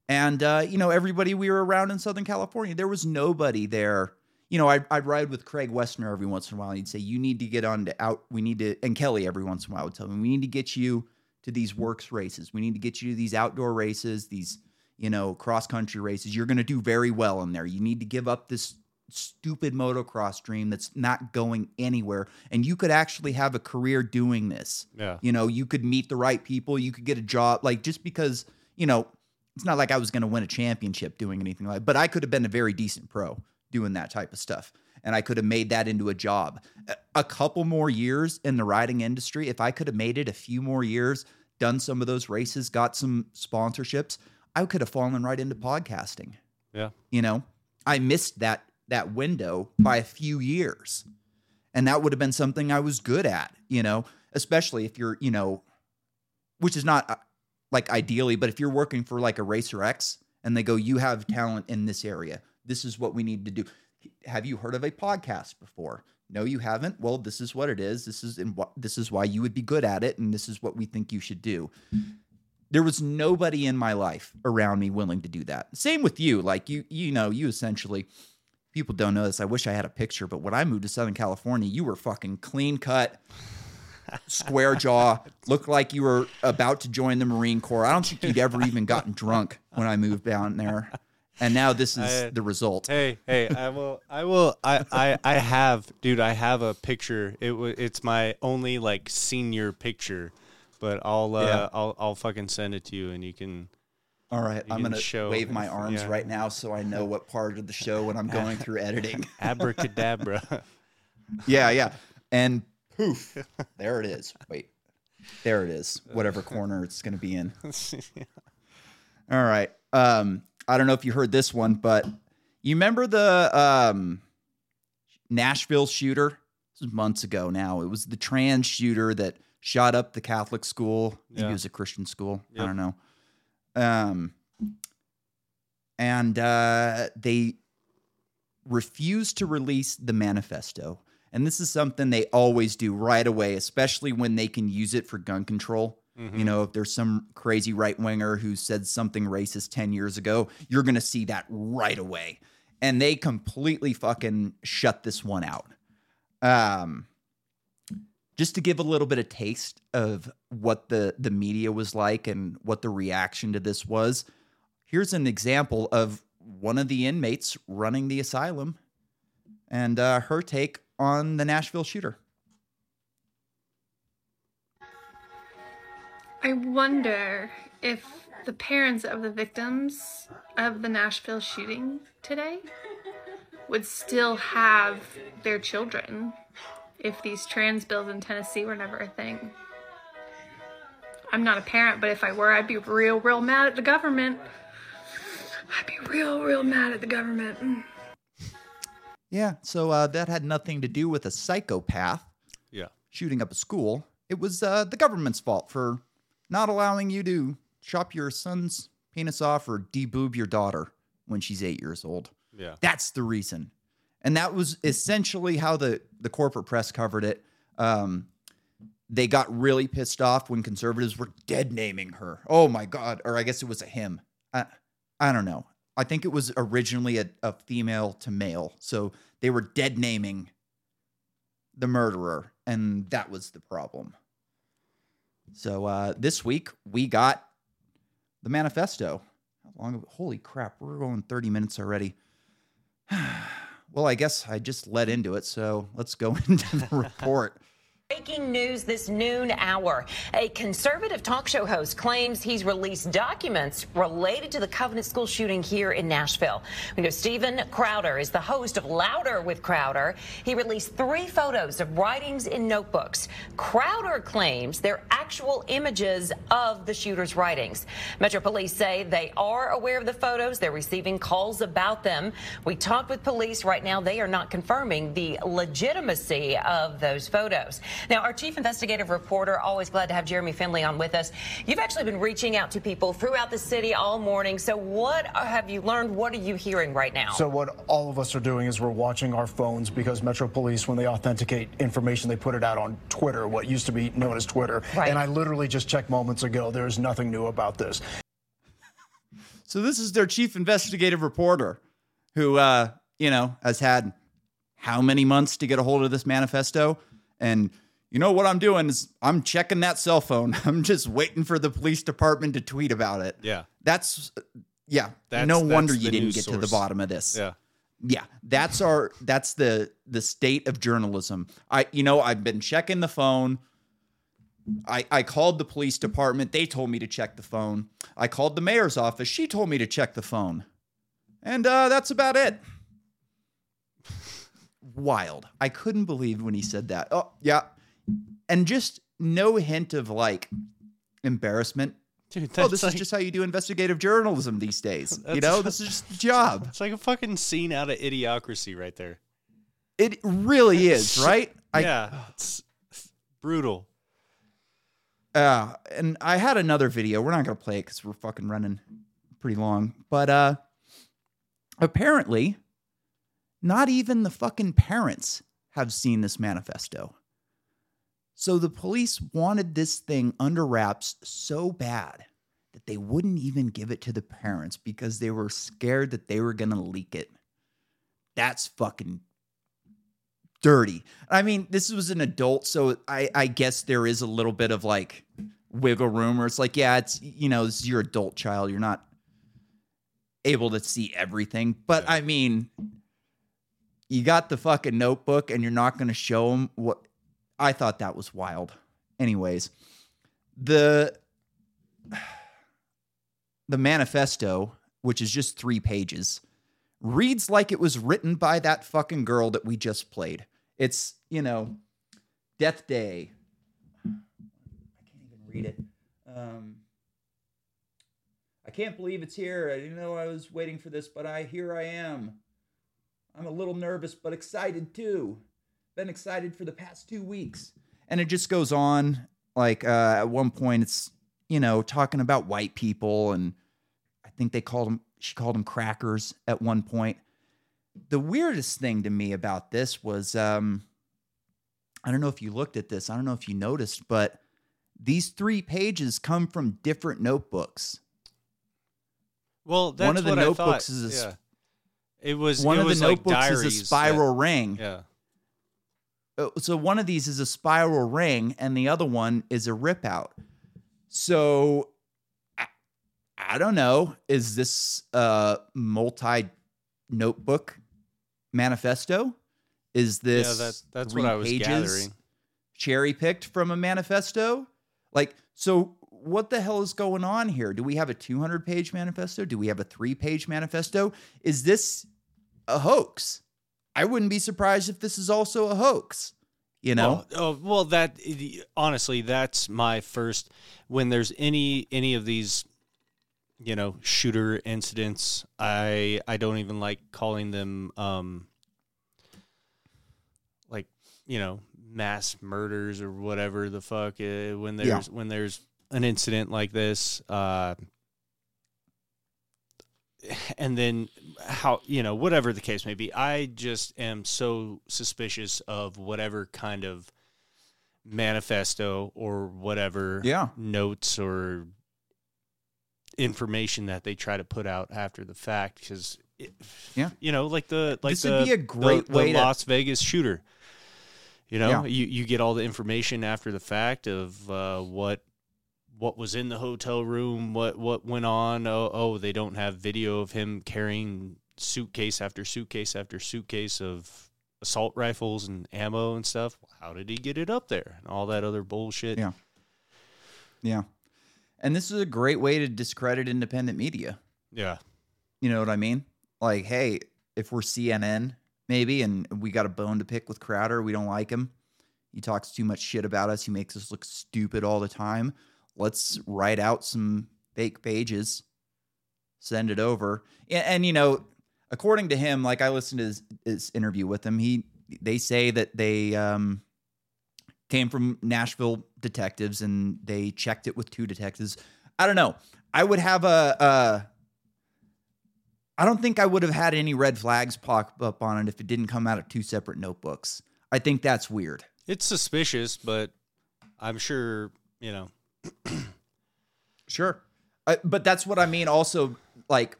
Speaker 1: And uh, you know, everybody we were around in Southern California, there was nobody there. You know, I'd, I'd ride with Craig Westner every once in a while. And he'd say, "You need to get on to out. We need to." And Kelly every once in a while would tell me, "We need to get you to these works races. We need to get you to these outdoor races. These, you know, cross country races. You're going to do very well in there. You need to give up this stupid motocross dream that's not going anywhere, and you could actually have a career doing this."
Speaker 2: Yeah.
Speaker 1: You know, you could meet the right people, you could get a job. Like just because, you know, it's not like I was going to win a championship doing anything like, but I could have been a very decent pro doing that type of stuff. And I could have made that into a job. A- A couple more years in the riding industry, if I could have made it a few more years, done some of those races, got some sponsorships, I could have fallen right into podcasting.
Speaker 2: Yeah.
Speaker 1: You know, I missed that that window by a few years. And that would have been something I was good at, you know, especially if you're, you know, which is not uh, like ideally, but if you're working for like a Racer X and they go, you have talent in this area, this is what we need to do. Have you heard of a podcast before? No, you haven't. Well, this is what it is. This is in what this is why you would be good at it, and this is what we think you should do. There was nobody in my life around me willing to do that. Same with you. Like you, you know, you essentially people don't know this. I wish I had a picture, but when I moved to Southern California, you were fucking clean cut, square jaw, looked like you were about to join the Marine Corps. I don't think you'd ever even gotten drunk when I moved down there. And now this is
Speaker 2: I-
Speaker 1: the result.
Speaker 2: Hey, hey, I will, I will, I, I, I have, dude, I have a picture. It was, it's my only like senior picture, but I'll, uh,
Speaker 1: Yeah.
Speaker 2: I'll, I'll fucking send it to you, and you can.
Speaker 1: All right,
Speaker 2: You
Speaker 1: I'm gonna
Speaker 2: show-
Speaker 1: wave my arms
Speaker 2: yeah.
Speaker 1: right now so I know what part of the show when I'm going through editing.
Speaker 2: Abracadabra.
Speaker 1: yeah, yeah, and poof, there it is. Wait, there it is. Whatever corner it's gonna be in. All right. Um, I don't know if you heard this one, but you remember the um, Nashville shooter? This was months ago now. It was the trans shooter that shot up the Catholic school.
Speaker 2: Yeah.
Speaker 1: it was a Christian school. I don't know. Um, and uh, they refused to release the manifesto. And this is something they always do right away, especially when they can use it for gun control. You know, if there's some crazy right winger who said something racist 10 years ago, you're going to see that right away. And they completely fucking shut this one out. Um, just to give a little bit of taste of what the, the media was like and what the reaction to this was, here's an example of one of the inmates running the asylum and uh, her take on the Nashville shooter.
Speaker 5: I wonder if the parents of the victims of the Nashville shooting today would still have their children if these trans bills in Tennessee were never a thing. I'm not a parent, but if I were, I'd be real, real mad at the government. I'd be real, real mad at the government.
Speaker 1: Yeah, so uh, that had nothing to do with a psychopath
Speaker 2: Yeah.
Speaker 1: shooting up a school. It was uh, the government's fault for not allowing you to chop your son's penis off or deboob your daughter when she's eight years old.
Speaker 2: Yeah.
Speaker 1: That's the reason. And that was essentially how the, the corporate press covered it. Um, they got really pissed off when conservatives were dead naming her. Oh my God. Or I guess it was a him. I, I don't know. I think it was originally a, a female to male. So they were dead naming the murderer. And that was the problem. So uh, this week we got the manifesto. How long? Holy crap! We're going thirty minutes already. well, I guess I just led into it, so let's go into the report.
Speaker 6: Breaking news this noon hour. A conservative talk show host claims he's released documents related to the Covenant School shooting here in Nashville. We know Steven Crowder is the host of Louder with Crowder. He released three photos of writings in notebooks. Crowder claims they're actual images of the shooter's writings. Metro Police say they are aware of the photos. They're receiving calls about them. We talked with police. Right now, they are not confirming the legitimacy of those photos. Now, our chief investigative reporter, always glad to have Jeremy Finley on with us. You've actually been reaching out to people throughout the city all morning. So, what have you learned? What are you hearing right now?
Speaker 7: So what all of us are doing is we're watching our phones because Metro Police, when they authenticate information, they put it out on Twitter, what used to be known as Twitter.
Speaker 6: Right.
Speaker 7: And I literally just checked moments ago. There is nothing new about this.
Speaker 1: So this is their chief investigative reporter, who uh, you know has had how many months to get a hold of this manifesto, and you know what I'm doing is I'm checking that cell phone. I'm just waiting for the police department to tweet about it.
Speaker 2: Yeah.
Speaker 1: That's yeah.
Speaker 2: That's-
Speaker 1: no
Speaker 2: that's
Speaker 1: wonder you didn't
Speaker 2: news
Speaker 1: get to the bottom of this.
Speaker 2: Yeah.
Speaker 1: yeah that's our that's the the state of journalism i you know i've been checking the phone i i called the police department. They told me to check the phone. I called the mayor's office. She told me to check the phone. And uh that's about it. Wild. I couldn't believe when he said that. Oh yeah. And just no hint of like embarrassment.
Speaker 2: Dude,
Speaker 1: oh this
Speaker 2: like,
Speaker 1: is just how you do investigative journalism these days. You know this is just the job.
Speaker 2: It's like a fucking scene out of Idiocracy right there.
Speaker 1: It really is, right? I,
Speaker 2: yeah. It's brutal.
Speaker 1: Uh, and I had another video. We're not gonna play it because we're fucking running pretty long. But uh, apparently, not even the fucking parents have seen this manifesto. So the police wanted this thing under wraps so bad that they wouldn't even give it to the parents because they were scared that they were gonna leak it. That's fucking dirty. I mean, this was an adult, so I, I guess there is a little bit of like wiggle room where it's like, yeah, it's you know, this is your adult child. You're not able to see everything. But I mean, you got the fucking notebook and you're not gonna show them what I thought that was wild. Anyways, the the manifesto, which is just three pages, reads like it was written by that fucking girl that we just played. It's, you know, Death Day. I can't even read it. Um, I can't believe it's here. I didn't know I was waiting for this, but I here I am. I'm a little nervous, but excited too. Been excited for the past two weeks. And it just goes on. Like uh, at one point, it's, you know, talking about white people and I think they called them she called them crackers at one point. The weirdest thing to me about this was um I don't know if you looked at this. I don't know if you noticed, but these three pages come from different notebooks.
Speaker 2: Well, that's
Speaker 1: One of the notebooks is a
Speaker 2: yeah. It was
Speaker 1: One
Speaker 2: it
Speaker 1: of
Speaker 2: was
Speaker 1: the
Speaker 2: like
Speaker 1: notebooks is a spiral ring.
Speaker 2: yeah.
Speaker 1: Uh, so one of these is a spiral ring and the other one is a rip out so I, I don't know is this a multi notebook manifesto is this
Speaker 2: Yeah, that, that's
Speaker 1: three
Speaker 2: what I was
Speaker 1: pages
Speaker 2: gathering.
Speaker 1: cherry picked from a manifesto like so what the hell is going on here do we have a 200 page manifesto do we have a three page manifesto is this a hoax I wouldn't be surprised if this is also a hoax. You know?
Speaker 2: Well, oh, well, that honestly, that's my first. When there's any any of these, you know, shooter incidents, I I don't even like calling them, um, like you know, mass murders or whatever the fuck. Uh, when there's
Speaker 1: Yeah.
Speaker 2: when there's an incident like this, uh, and then how you know whatever the case may be i just am so suspicious of whatever kind of manifesto or whatever
Speaker 1: Yeah.
Speaker 2: notes or information that they try to put out after the fact because
Speaker 1: Yeah.
Speaker 2: you know like the like
Speaker 1: This
Speaker 2: the,
Speaker 1: would be a great
Speaker 2: the,
Speaker 1: way
Speaker 2: the
Speaker 1: to-
Speaker 2: las vegas shooter you know
Speaker 1: Yeah.
Speaker 2: you, you get all the information after the fact of uh, what what was in the hotel room, what what went on. Oh, oh, they don't have video of him carrying suitcase after suitcase after suitcase of assault rifles and ammo and stuff. How did he get it up there? And all that other bullshit.
Speaker 1: Yeah. Yeah. And this is a great way to discredit independent media.
Speaker 2: Yeah.
Speaker 1: You know what I mean? Like, hey, if we're CNN, maybe, and we got a bone to pick with Crowder, we don't like him. He talks too much shit about us. He makes us look stupid all the time. Let's write out some fake pages, send it over. And, and you know, according to him, like I listened to his, his interview with him, he they say that they um came from Nashville detectives and they checked it with two detectives. I don't know. I would have a, a I don't think I would have had any red flags pop up on it if it didn't come out of two separate notebooks. I think that's weird.
Speaker 2: It's suspicious, but I'm sure, you know.
Speaker 1: Sure. Uh, but that's what I mean. Also, like,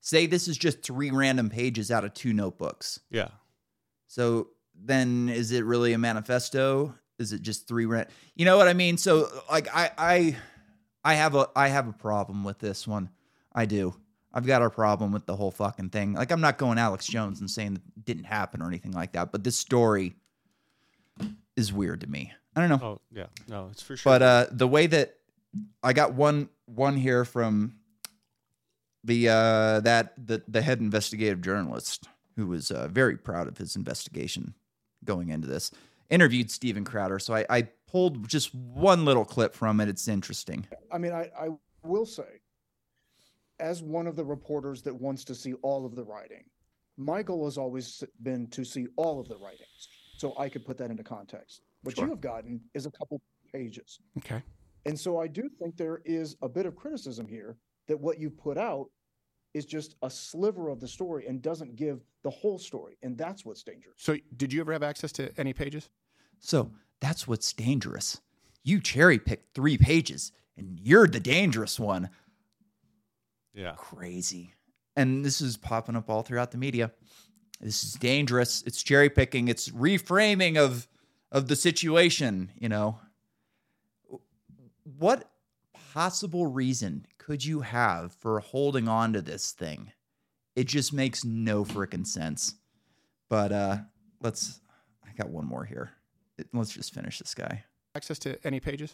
Speaker 1: say this is just three random pages out of two notebooks.
Speaker 2: Yeah.
Speaker 1: So then is it really a manifesto? Is it just three rent? You know what I mean? So like I I I have a I have a problem with this one. I do. I've got a problem with the whole fucking thing. Like I'm not going Alex Jones and saying that it didn't happen or anything like that, but this story is weird to me. I don't know.
Speaker 2: Oh, yeah. No, it's for sure.
Speaker 1: But uh, the way that I got one one here from the uh, that the the head investigative journalist who was uh, very proud of his investigation going into this interviewed Steven Crowder. So I, I pulled just one little clip from it. It's interesting.
Speaker 7: I mean, I, I will say, as one of the reporters that wants to see all of the writing, my goal has always been to see all of the writings so I could put that into context. What
Speaker 8: Sure.
Speaker 7: you have gotten is a couple pages.
Speaker 8: Okay.
Speaker 7: And so I do think there is a bit of criticism here that what you put out is just a sliver of the story and doesn't give the whole story. And that's what's dangerous.
Speaker 8: So, did you ever have access to any pages?
Speaker 1: So that's what's dangerous. You cherry picked three pages, and you're the dangerous one.
Speaker 2: yeah.
Speaker 1: crazy. And this is popping up all throughout the media. This is dangerous. It's cherry picking. It's reframing of of the situation. You know, what possible reason could you have for holding on to this thing? It just makes no freaking sense. But uh let's. I got one more here. Let's just finish this guy.
Speaker 8: Access to any pages?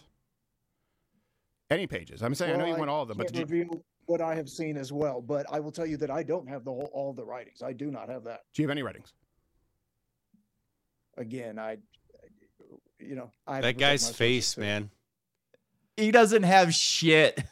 Speaker 8: Any pages? I'm saying I know you
Speaker 7: Well,
Speaker 8: want all of them, but
Speaker 7: can't
Speaker 8: did you,
Speaker 7: what I have seen as well, but I will tell you that I don't have the whole all the writings. I do not have that.
Speaker 8: do you have any writings?
Speaker 7: Again, I, you know, I
Speaker 2: That guy's
Speaker 7: my sources,
Speaker 2: face,
Speaker 7: too.
Speaker 2: man.
Speaker 1: He doesn't have shit.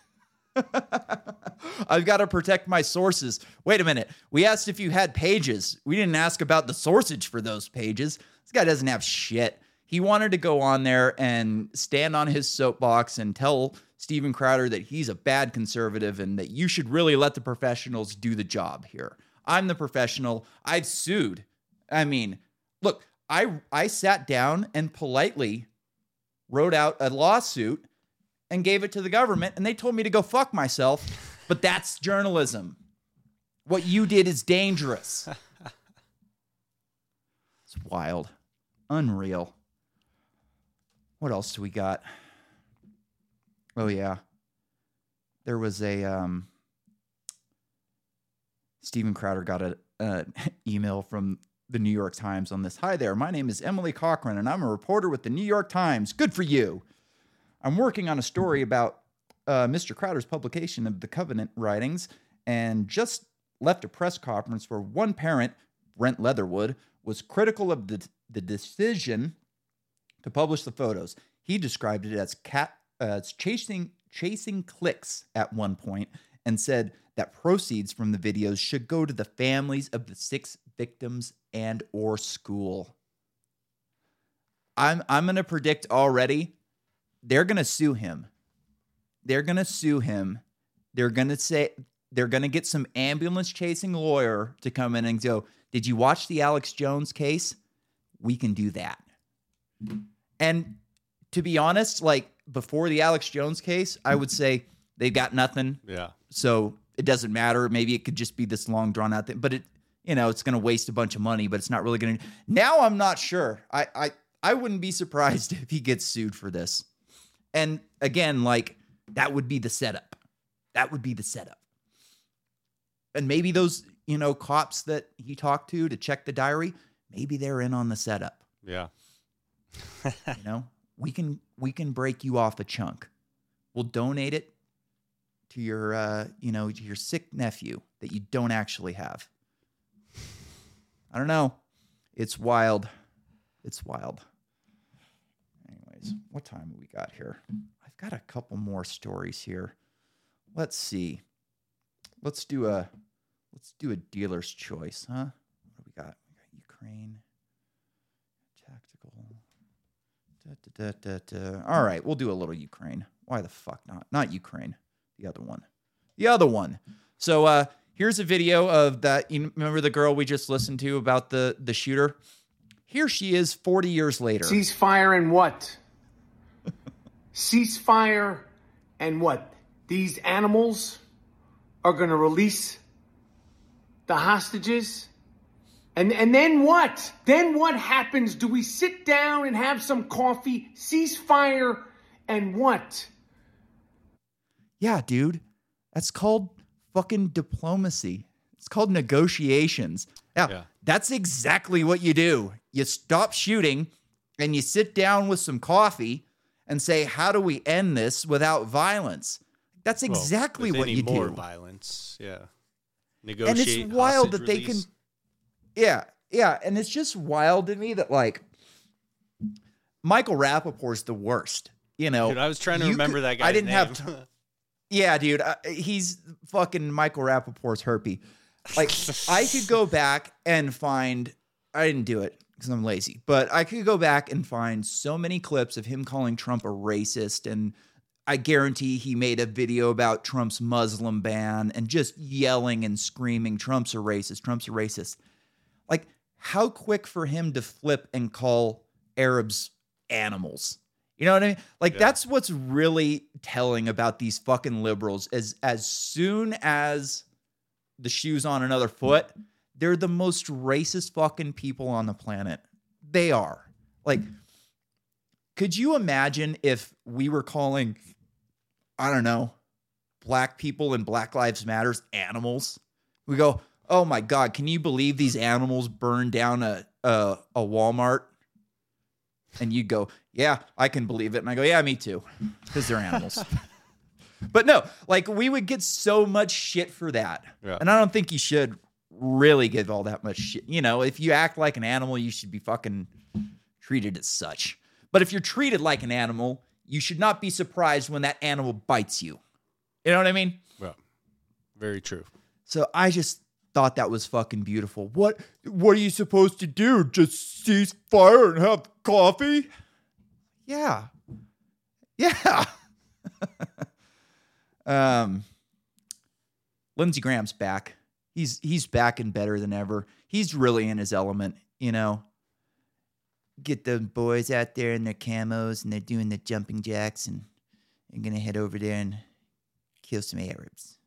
Speaker 1: I've got to protect my sources. Wait a minute. We asked if you had pages. We didn't ask about the sourcage for those pages. This guy doesn't have shit. He wanted to go on there and stand on his soapbox and tell Steven Crowder that he's a bad conservative and that you should really let the professionals do the job here. I'm the professional. I've sued. I mean, look, I I sat down and politely wrote out a lawsuit and gave it to the government and they told me to go fuck myself. But that's journalism. What you did is dangerous. it's wild. Unreal. What else do we got? Oh yeah. There was a um Steven Crowder got a an email from the New York Times on this. Hi there, my name is Emily Cochrane and I'm a reporter with the New York Times. Good for you. I'm working on a story about uh, Mr. Crowder's publication of the Covenant writings and just left a press conference where one parent, Brent Leatherwood, was critical of the, the decision to publish the photos. He described it as cat uh, as chasing chasing clicks at one point and said that proceeds from the videos should go to the families of the six victims and or school. I'm I'm going to predict already they're going to sue him. They're going to sue him. They're going to say they're going to get some ambulance chasing lawyer to come in and go, "Did you watch the Alex Jones case? We can do that." And to be honest, like before the Alex Jones case, I would say they've got nothing.
Speaker 2: Yeah.
Speaker 1: So it doesn't matter. Maybe it could just be this long drawn out thing, but it, you know, it's going to waste a bunch of money, but it's not really going to. Now I'm not sure. I, I, I wouldn't be surprised if he gets sued for this. And again, like that would be the setup. That would be the setup. And maybe those, you know, cops that he talked to to check the diary, maybe they're in on the setup.
Speaker 2: Yeah.
Speaker 1: you know, we can we can break you off a chunk. We'll donate it to your uh, you know, to your sick nephew that you don't actually have. I don't know. It's wild. It's wild. Anyways, what time have we got here? I've got a couple more stories here. Let's see. Let's do a let's do a dealer's choice, huh? What do we got? We got Ukraine. Tactical. Da, da, da. All right, we'll do a little Ukraine. Why the fuck not? Not Ukraine. The other one. The other one. So uh here's a video of that. You remember the girl we just listened to about the the shooter? Here she is 40 years later.
Speaker 9: Ceasefire and what? Ceasefire and what? These animals are going to release the hostages? And and then what? Then what happens? Do we sit down and have some coffee? Ceasefire and what?
Speaker 1: Yeah, dude. That's called fucking diplomacy. It's called negotiations. Yeah,
Speaker 2: Yeah.
Speaker 1: that's exactly what you do. You stop shooting and you sit down with some coffee and say, "How do we end this without violence?" That's exactly
Speaker 2: with
Speaker 1: what
Speaker 2: any
Speaker 1: you
Speaker 2: more
Speaker 1: do.
Speaker 2: violence. Yeah. Negotiate and
Speaker 1: it's wild that they can yeah yeah and it's just wild to me that like michael rapaport's the worst you know
Speaker 2: Dude, I was trying to remember
Speaker 1: could-
Speaker 2: that guy.
Speaker 1: i didn't have
Speaker 2: name.
Speaker 1: t- yeah dude uh, he's fucking michael rapaport's herpy like i could go back and find i didn't do it because i'm lazy but i could go back and find so many clips of him calling trump a racist and I guarantee he made a video about Trump's Muslim ban and just yelling and screaming, Trump's a racist, Trump's a racist. Like, how quick for him to flip and call Arabs animals? You know what I mean? Like,
Speaker 2: Yeah.
Speaker 1: that's what's really telling about these fucking liberals is as soon as the shoe's on another foot, they're the most racist fucking people on the planet. They are. Like, could you imagine if we were calling, I don't know, black people and Black Lives Matters animals? We go, oh my God, can you believe these animals burned down a, a, a Walmart? And you go, yeah, I can believe it. And I go, yeah, me too, because they're animals. but no, like we would get so much shit for that.
Speaker 2: Yeah.
Speaker 1: And I don't think you should really give all that much shit. You know, if you act like an animal, you should be fucking treated as such. But if you're treated like an animal, you should not be surprised when that animal bites you. You know what I mean?
Speaker 2: Well, Very true.
Speaker 1: So I just thought that was fucking beautiful. What what are you supposed to do? Just cease fire and have coffee? Yeah. Yeah. um Lindsey Graham's back. He's he's back and better than ever. He's really in his element, you know. Get the boys out there in their camos and they're doing the jumping jacks and they're gonna head over there and kill some Arabs.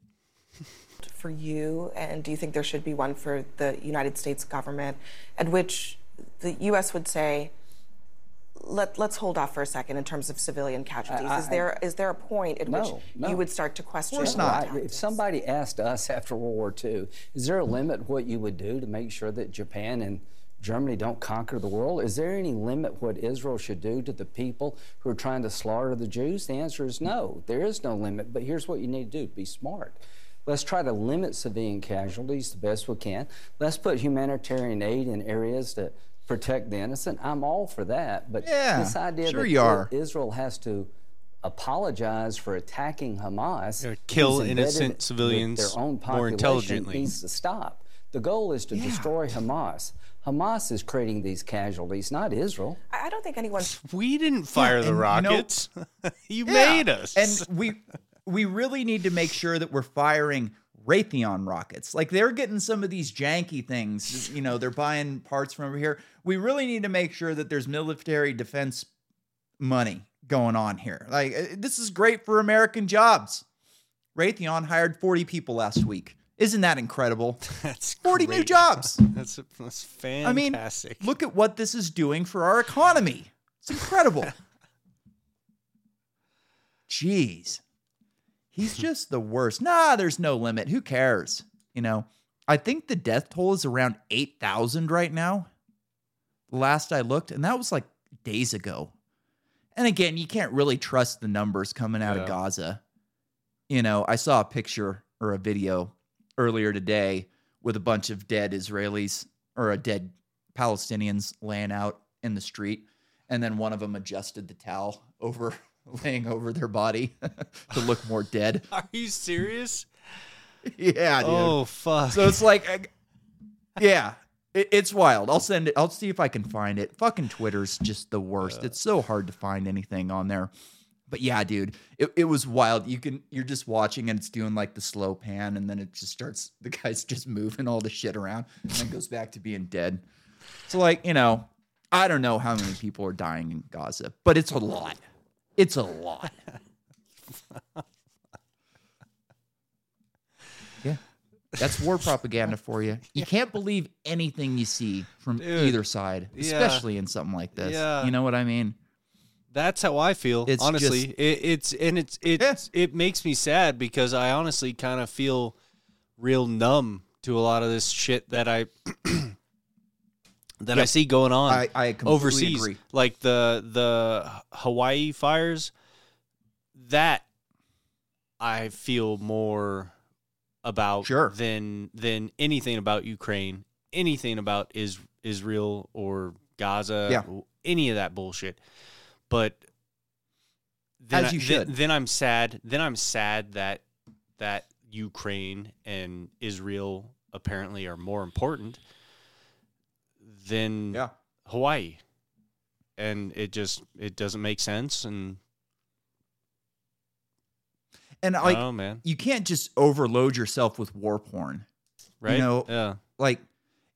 Speaker 10: for you, and do you think there should be one for the United States government, at which the U.S. would say, Let, let's hold off for a second in terms of civilian casualties.
Speaker 11: I-
Speaker 10: is there is there a point at
Speaker 11: No,
Speaker 10: which
Speaker 11: no.
Speaker 10: you would start to question?
Speaker 11: No, I- if somebody asked us after World War II, is there a limit what you would do to make sure that Japan and Germany don't conquer the world? Is there any limit what Israel should do to the people who are trying to slaughter the Jews? The answer is no. There is no limit. But here's what you need to do: be smart. Let's try to limit civilian casualties the best we can. Let's put humanitarian aid in areas to protect the innocent. I'm all for that. But
Speaker 1: Yeah,
Speaker 11: this idea
Speaker 1: sure
Speaker 11: that
Speaker 1: you are.
Speaker 11: Israel has to apologize for attacking Hamas,
Speaker 2: Yeah, kill innocent civilians
Speaker 11: their own
Speaker 2: more
Speaker 11: population
Speaker 2: intelligently.
Speaker 11: needs to stop. The goal is to destroy Hamas. Hamas is creating these casualties, not Israel.
Speaker 10: I I don't think anyone.
Speaker 2: We didn't fire the
Speaker 1: and you
Speaker 2: rockets. you
Speaker 1: Yeah.
Speaker 2: made us.
Speaker 1: And we we really need to make sure that we're firing Raytheon rockets. Like they're getting some of these janky things, you know, they're buying parts from over here. We really need to make sure that there's military defense money going on here. Like uh, this is great for American jobs. Raytheon hired 40 people last week. Isn't that incredible?
Speaker 2: That's
Speaker 1: 40 new jobs.
Speaker 2: That's that's
Speaker 1: I mean, look at what this is doing for our economy. It's incredible. Jeez. He's just the worst. Nah, there's no limit. Who cares? You know, I think the death toll is around 8,000 right now. Last I looked, and that was like days ago. And again, you can't really trust the numbers coming out
Speaker 2: Yeah.
Speaker 1: of Gaza. You know, I saw a picture or a video earlier today with a bunch of dead Israelis or a dead Palestinians laying out in the street. And then one of them adjusted the towel over, laying over their body to look more dead.
Speaker 2: Are you serious?
Speaker 1: Yeah, dude.
Speaker 2: Oh fuck.
Speaker 1: So it's like, yeah, it, it's wild. I'll send it. I'll see if I can find it. Fucking Twitter's just the worst. It's so hard to find anything on there. But yeah, dude, it, it was wild. You can you're just watching and it's doing like the slow pan, and then it just starts. The guy's just moving all the shit around, and then goes back to being dead. So like you know, I don't know how many people are dying in Gaza, but it's a lot. It's a lot. Yeah. That's war propaganda for you. You can't believe anything you see from
Speaker 2: Dude.
Speaker 1: either side,
Speaker 2: Yeah.
Speaker 1: especially in something like this.
Speaker 2: Yeah.
Speaker 1: You know what I mean?
Speaker 2: That's how I feel.
Speaker 1: It's
Speaker 2: honestly,
Speaker 1: just-
Speaker 2: it, it's and it's it's it makes me sad because I honestly kind of feel real numb to a lot of this shit that I that I see going on
Speaker 1: I- I completely
Speaker 2: overseas,
Speaker 1: agree.
Speaker 2: like the the Hawaii fires. That I feel more about
Speaker 1: Sure.
Speaker 2: than than anything about Ukraine, anything about is Israel or Gaza,
Speaker 1: Yeah.
Speaker 2: any of that bullshit. But then
Speaker 1: As
Speaker 2: I-
Speaker 1: you
Speaker 2: then-
Speaker 1: should.
Speaker 2: Then, I'm sad. Then I'm sad that that Ukraine and Israel apparently are more important than
Speaker 1: Yeah.
Speaker 2: Hawaii, and it just it doesn't make sense. And
Speaker 1: And
Speaker 2: I
Speaker 1: like,
Speaker 2: don't man.
Speaker 1: you can't just overload yourself with war porn.
Speaker 2: Right?
Speaker 1: You know,
Speaker 2: Yeah.
Speaker 1: like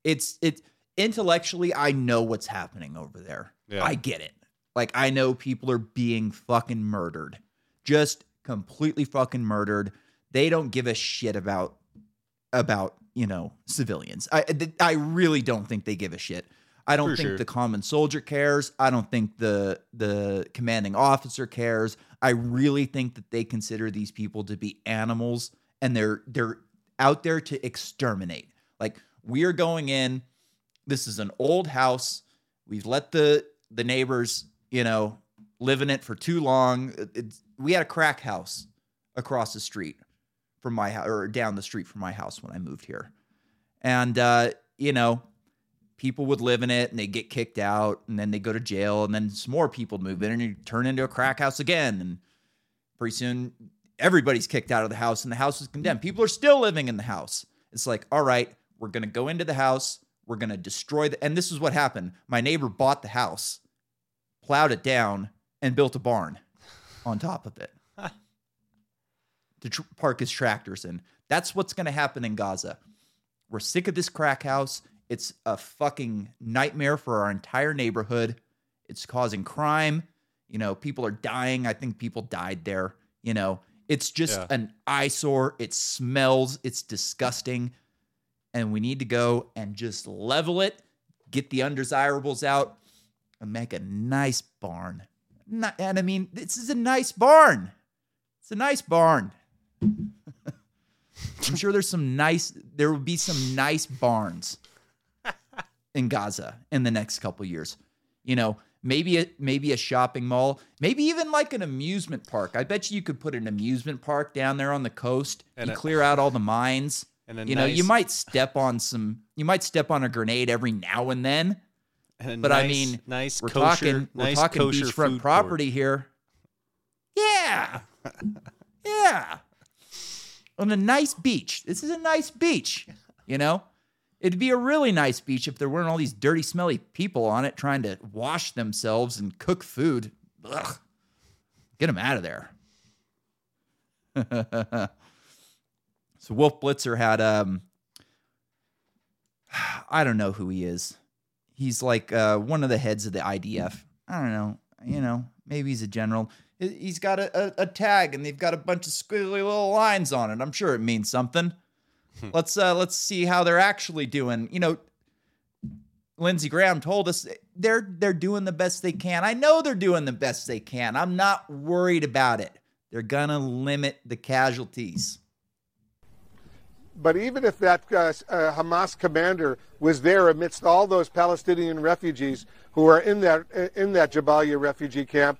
Speaker 1: it's it intellectually I know what's happening over there.
Speaker 2: Yeah.
Speaker 1: I get it. Like I know people are being fucking murdered. Just completely fucking murdered. They don't give a shit about about, you know, civilians. I I really don't think they give a shit. I don't
Speaker 2: For
Speaker 1: think
Speaker 2: sure.
Speaker 1: the common soldier cares. I don't think the the commanding officer cares. I really think that they consider these people to be animals and they're they're out there to exterminate. Like we are going in this is an old house. We've let the the neighbors, you know, live in it for too long. It's, we had a crack house across the street from my house or down the street from my house when I moved here. And uh, you know, people would live in it and they get kicked out and then they go to jail and then some more people move in and you turn into a crack house again and pretty soon everybody's kicked out of the house and the house is condemned. People are still living in the house. It's like, all right, we're gonna go into the house, we're gonna destroy the. And this is what happened. My neighbor bought the house, plowed it down, and built a barn on top of it to tr- park his tractors in. That's what's gonna happen in Gaza. We're sick of this crack house. It's a fucking nightmare for our entire neighborhood. It's causing crime. You know, people are dying. I think people died there. You know, it's just
Speaker 2: Yeah.
Speaker 1: an eyesore. It smells. It's disgusting. And we need to go and just level it, get the undesirables out, and make a nice barn. Ni- And I mean, this is a nice barn. It's a nice barn. I'm sure there's some nice, there will be some nice barns in Gaza in the next couple years. You know, maybe a maybe a shopping mall, maybe even like an amusement park. I bet you you could put an amusement park down there on the coast.
Speaker 2: And a-
Speaker 1: clear out all the mines.
Speaker 2: And
Speaker 1: you know, you might step on some. You might step on a grenade every now and then.
Speaker 2: And
Speaker 1: but I mean,
Speaker 2: nice
Speaker 1: we're
Speaker 2: kosher-
Speaker 1: talking we're
Speaker 2: nice
Speaker 1: talking beachfront
Speaker 2: court.
Speaker 1: property here. Yeah, yeah, on a nice beach. This is a nice beach. You know, it'd be a really nice beach if there weren't all these dirty, smelly people on it trying to wash themselves and cook food. Ugh. Get them out of there. so Wolf Blitzer had um I don't know who he is. He's like uh, one of the heads of the IDF. I don't know. You know, maybe he's a general. He- He's got a, a, a tag and they've got a bunch of squiggly little lines on it. I'm sure it means something. let's uh, let's see how they're actually doing. You know, Lindsey Graham told us they're they're doing the best they can. I know they're doing the best they can. I'm not worried about it. They're gonna limit the casualties.
Speaker 12: But even if that uh, uh, Hamas commander was there amidst all those Palestinian refugees who are in that in that Jabalia refugee camp,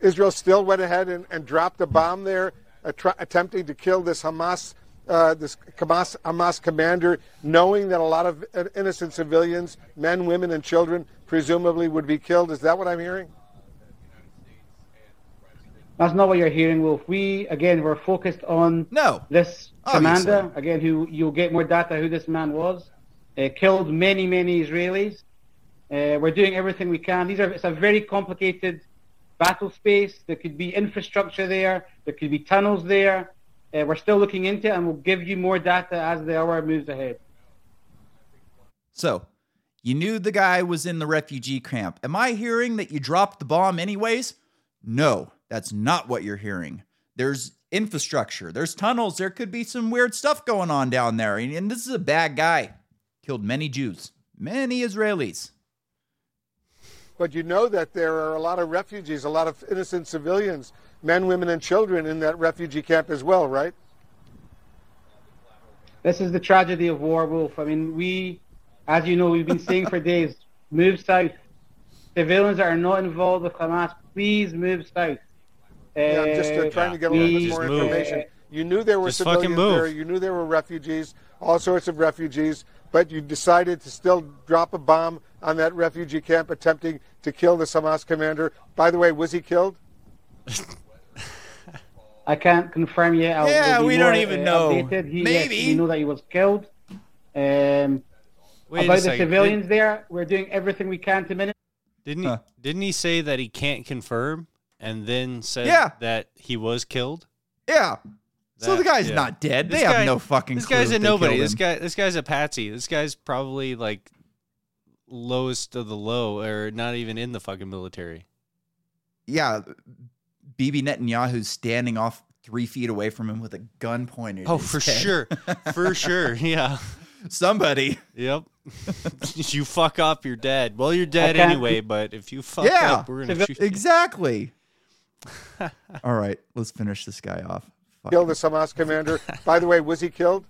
Speaker 12: Israel still went ahead and, and dropped a bomb there, attr- attempting to kill this Hamas uh, this Hamas, Hamas commander, knowing that a lot of uh, innocent civilians, men, women, and children, presumably would be killed. Is that what I'm hearing?
Speaker 13: That's not what you're hearing, Wolf. We again we're focused on
Speaker 1: no
Speaker 13: this
Speaker 1: Obviously.
Speaker 13: commander again, who you'll get more data who this man was. Uh, killed many many Israelis. Uh, we're doing everything we can. These are it's a very complicated battle space. There could be infrastructure there. There could be tunnels there. Uh, we're still looking into it, and we'll give you more data as the hour moves ahead.
Speaker 1: So, you knew the guy was in the refugee camp. Am I hearing that you dropped the bomb anyways? No, that's not what you're hearing. There's infrastructure, there's tunnels, there could be some weird stuff going on down there. And, and this is a bad guy. Killed many Jews, many Israelis.
Speaker 12: But you know that there are a lot of refugees, a lot of innocent civilians, men, women, and children in that refugee camp as well, right?
Speaker 13: This is the tragedy of war, Wolf. I mean, we, as you know, we've been saying for days, move south. Civilians that are not involved with Hamas, please move south.
Speaker 12: Yeah, I'm just uh,
Speaker 13: Uh,
Speaker 12: trying to get a little bit more information. You knew there were
Speaker 2: Just
Speaker 12: civilians there. You knew there were refugees, all sorts of refugees, but you decided to still drop a bomb on that refugee camp, attempting to kill the Hamas commander. By the way, was he killed?
Speaker 13: I can't confirm yet. I'll,
Speaker 1: Yeah, we don't even
Speaker 13: uh,
Speaker 1: know.
Speaker 13: Updated. He, yes,
Speaker 1: Maybe.
Speaker 13: we know that he was killed. Um,
Speaker 2: Wait a
Speaker 13: about the
Speaker 2: second.
Speaker 13: civilians there, we're doing everything we can to minimize.
Speaker 2: Didn't he? Didn't he say that he can't confirm, and then said
Speaker 1: Yeah.
Speaker 2: that he was killed?
Speaker 1: Yeah. So the guy's
Speaker 2: yeah.
Speaker 1: not dead.
Speaker 2: This
Speaker 1: they have no fucking
Speaker 2: This guy's
Speaker 1: if
Speaker 2: a nobody. This guy. This guy's a patsy. This guy's probably like lowest of the low, or not even in the fucking military.
Speaker 1: Yeah. Bibi Netanyahu's standing off three feet away from him with a gun pointed.
Speaker 2: Oh, for
Speaker 1: head.
Speaker 2: sure, for sure. Yeah.
Speaker 1: Somebody.
Speaker 2: Yep. you fuck up, you're dead. Well, you're dead
Speaker 13: can't-
Speaker 2: anyway. But if you fuck
Speaker 1: yeah,
Speaker 2: up, we're gonna shoot. you.
Speaker 1: exactly. All right, let's finish this guy off. Fuck.
Speaker 12: Kill the Hamas commander. By the way, was he killed?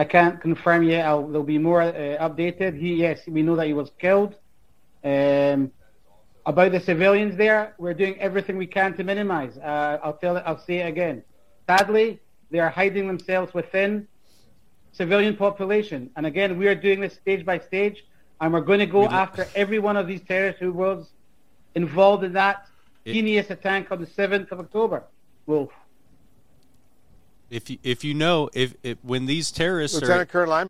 Speaker 13: I can't confirm yet. I'll, there'll be more uh, updated. He, yes, we know that he was killed. Um, about the civilians there, we're doing everything we can to minimize. Uh, I'll tell it. I'll say it again. Sadly, they are hiding themselves within civilian population. And again, we are doing this stage by stage, and we're going to go after every one of these terrorists who was involved in that heinous attack on the 7th of October. Wolf.
Speaker 2: If you if you know if, if when these terrorists
Speaker 12: Lieutenant
Speaker 2: are
Speaker 12: Colonel,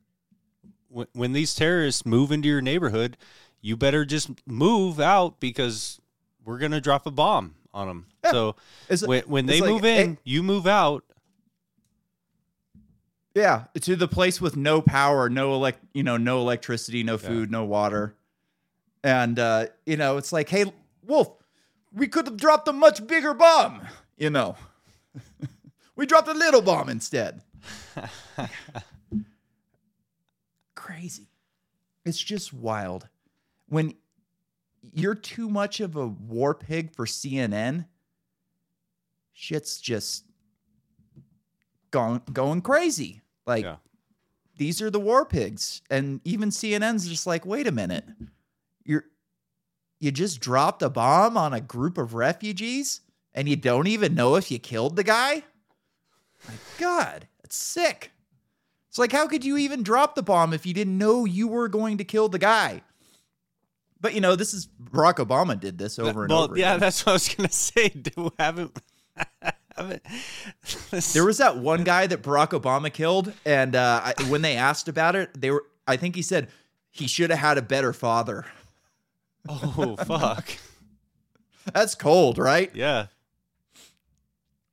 Speaker 2: when, when these terrorists move into your neighborhood, you better just move out because we're gonna drop a bomb on them. So
Speaker 1: It's-
Speaker 2: when when they
Speaker 1: like,
Speaker 2: move in, you move out.
Speaker 1: Yeah, to the place with no power, no elect, you know, no electricity, no food, no water, and uh, you know, it's like, hey, Wolf, we could have dropped a much bigger bomb. You know, we dropped a little bomb instead. Crazy. It's just wild when you're too much of a war pig for CNN. Shit's just going going crazy. Like these are the war pigs, and even CNN's just like, wait a minute, you're you just dropped a bomb on a group of refugees, and you don't even know if you killed the guy. My God, it's sick. It's like, how could you even drop the bomb if you didn't know you were going to kill the guy? But you know, this is Barack Obama did this over and
Speaker 2: well,
Speaker 1: over.
Speaker 2: yeah,
Speaker 1: again.
Speaker 2: that's what I was gonna say. Do haven't haven't
Speaker 1: There was that one guy that Barack Obama killed, and uh, I, when they asked about it, they were. I think he said he should have had a better father.
Speaker 2: Oh fuck.
Speaker 1: That's cold, right?
Speaker 2: Yeah.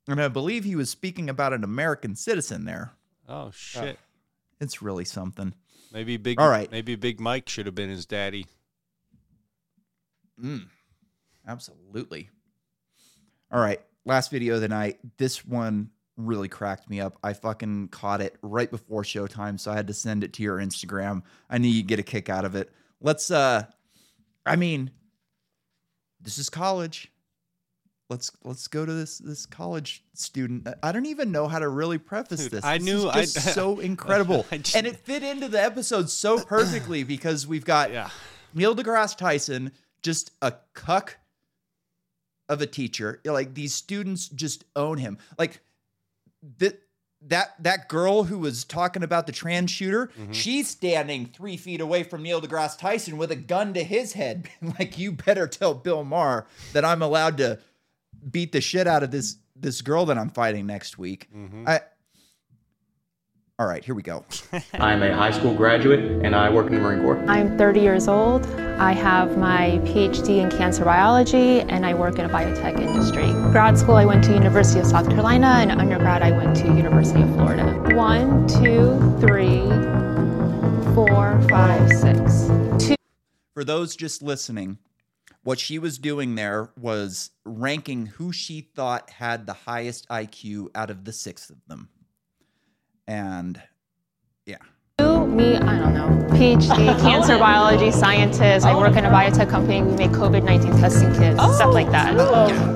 Speaker 1: And I believe he was speaking about an American citizen there.
Speaker 2: Oh shit.
Speaker 1: It's really something.
Speaker 2: Maybe big.
Speaker 1: All right.
Speaker 2: Maybe Big Mike should have been his daddy.
Speaker 1: Mm, absolutely. All right. Last video of the night. This one really cracked me up. I fucking caught it right before showtime, so I had to send it to your Instagram. I knew you'd get a kick out of it. Let's uh I mean, this is college. Let's let's go to this this college student. I don't even know how to really preface
Speaker 2: Dude,
Speaker 1: this.
Speaker 2: I
Speaker 1: This
Speaker 2: knew-
Speaker 1: is just
Speaker 2: I-
Speaker 1: so incredible,
Speaker 2: I just-
Speaker 1: and it fit into the episode so perfectly because we've got Neil deGrasse Tyson, just a cuck of a teacher. Like these students just own him. Like that that that girl who was talking about the trans shooter, mm-hmm. she's standing three feet away from Neil deGrasse Tyson with a gun to his head. like, you better tell Bill Maher that I'm allowed to beat the shit out of this this girl that I'm fighting next week. Mm-hmm. I all right, here we go.
Speaker 14: I'm a high school graduate and I work in the Marine Corps.
Speaker 15: I'm 30 years old. I have my PhD in cancer biology and I work in a biotech industry. Grad school, I went to University of South Carolina and undergrad, I went to University of Florida. One, two, three, four, five, six. Two.
Speaker 1: For those just listening, what she was doing there was ranking who she thought had the highest IQ out of the six of them. And yeah.
Speaker 15: You me, I don't know. PhD, cancer biology scientist. I work in a biotech company. We make COVID 19 testing kits, oh, stuff like that.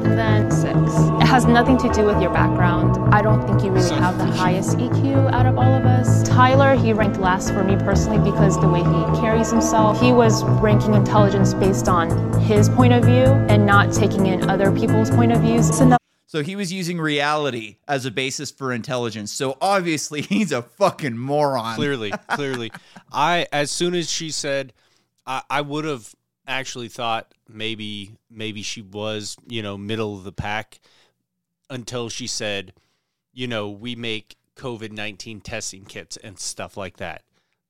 Speaker 15: Then six. It has nothing to do with your background. I don't think you really have the highest EQ out of all of us. Tyler, he ranked last for me personally because the way he carries himself. He was ranking intelligence based on his point of view and not taking in other people's point of views. So
Speaker 1: So he was using reality as a basis for intelligence. So obviously he's a fucking moron.
Speaker 2: Clearly, clearly. I as soon as she said, I, I would have actually thought maybe maybe she was you know middle of the pack until she said, you know, we make COVID nineteen testing kits and stuff like that.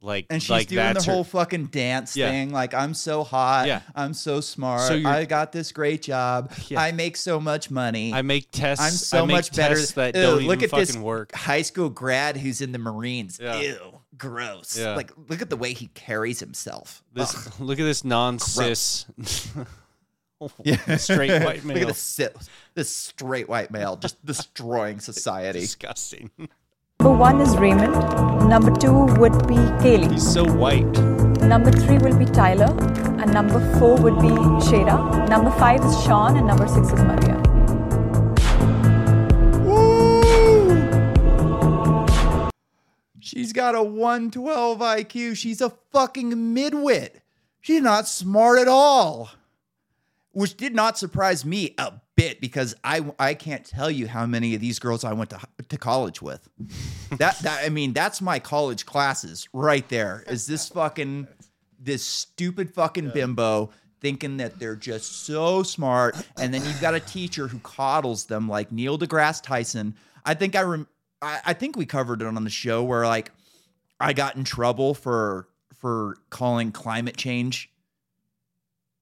Speaker 2: Like
Speaker 1: And she's
Speaker 2: like
Speaker 1: doing the
Speaker 2: her-
Speaker 1: whole fucking dance
Speaker 2: Yeah.
Speaker 1: thing. Like, I'm so hot.
Speaker 2: Yeah.
Speaker 1: I'm so smart.
Speaker 2: So
Speaker 1: I got this great job.
Speaker 2: Yeah.
Speaker 1: I make so much money.
Speaker 2: I make tests.
Speaker 1: I'm so much better.
Speaker 2: that
Speaker 1: Ew, look at this
Speaker 2: work.
Speaker 1: high school grad who's in the Marines.
Speaker 2: Yeah.
Speaker 1: Ew, gross.
Speaker 2: Yeah.
Speaker 1: Like, look at the way he carries himself.
Speaker 2: This
Speaker 1: Ugh.
Speaker 2: look at this non cis
Speaker 1: Yeah.
Speaker 2: straight white male.
Speaker 1: Look at this, this straight white male just destroying society.
Speaker 2: Disgusting.
Speaker 16: Number one is Raymond. Number two would be Kaylee.
Speaker 2: He's so white.
Speaker 16: Number three will be Tyler. And number four would be Shada. Number five is Sean. And number six is Maria.
Speaker 1: She's got a 112 IQ. She's a fucking midwit. She's not smart at all. Which did not surprise me a bit because I I can't tell you how many of these girls I went to to college with. that that I mean that's my college classes right there. Is this fucking this stupid fucking bimbo thinking that they're just so smart and then you've got a teacher who coddles them like Neil deGrasse Tyson. I think I rem- I, I think we covered it on the show where like I got in trouble for for calling climate change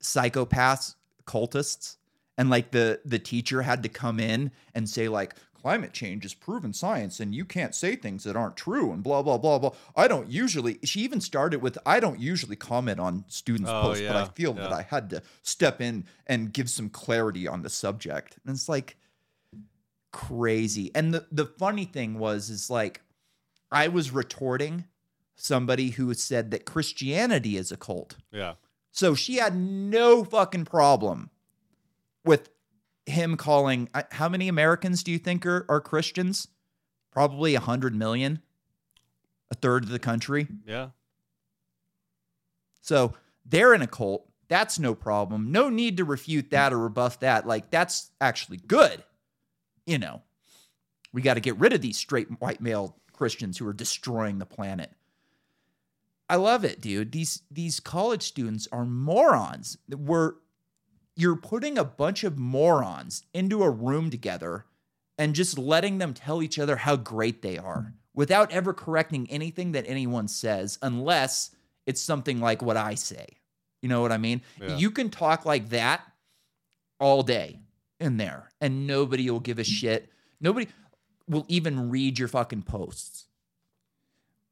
Speaker 1: psychopaths cultists and like the the teacher had to come in and say like climate change is proven science and you can't say things that aren't true and blah blah blah blah. I don't usually she even started with i don't usually comment on students
Speaker 2: Oh,
Speaker 1: posts but i
Speaker 2: yeah,
Speaker 1: feel that i had to step in and give some clarity on the subject. And it's like crazy. And the the funny thing was is like i was retorting somebody who said that christianity is a cult.
Speaker 2: Yeah.
Speaker 1: so she had no fucking problem with him calling. How many Americans do you think are, are Christians? Probably a hundred million, a third of the country.
Speaker 2: Yeah.
Speaker 1: So they're in a cult. That's no problem. No need to refute that or rebuff that. Like, that's actually good. You know, we got to get rid of these straight white male Christians who are destroying the planet. I love it, dude. These these college students are morons. We're you're putting a bunch of morons into a room together and just letting them tell each other how great they are without ever correcting anything that anyone says unless it's something like what I say. You know what I mean?
Speaker 2: Yeah.
Speaker 1: You can talk like that all day in there and nobody will give a shit. Nobody will even read your fucking posts.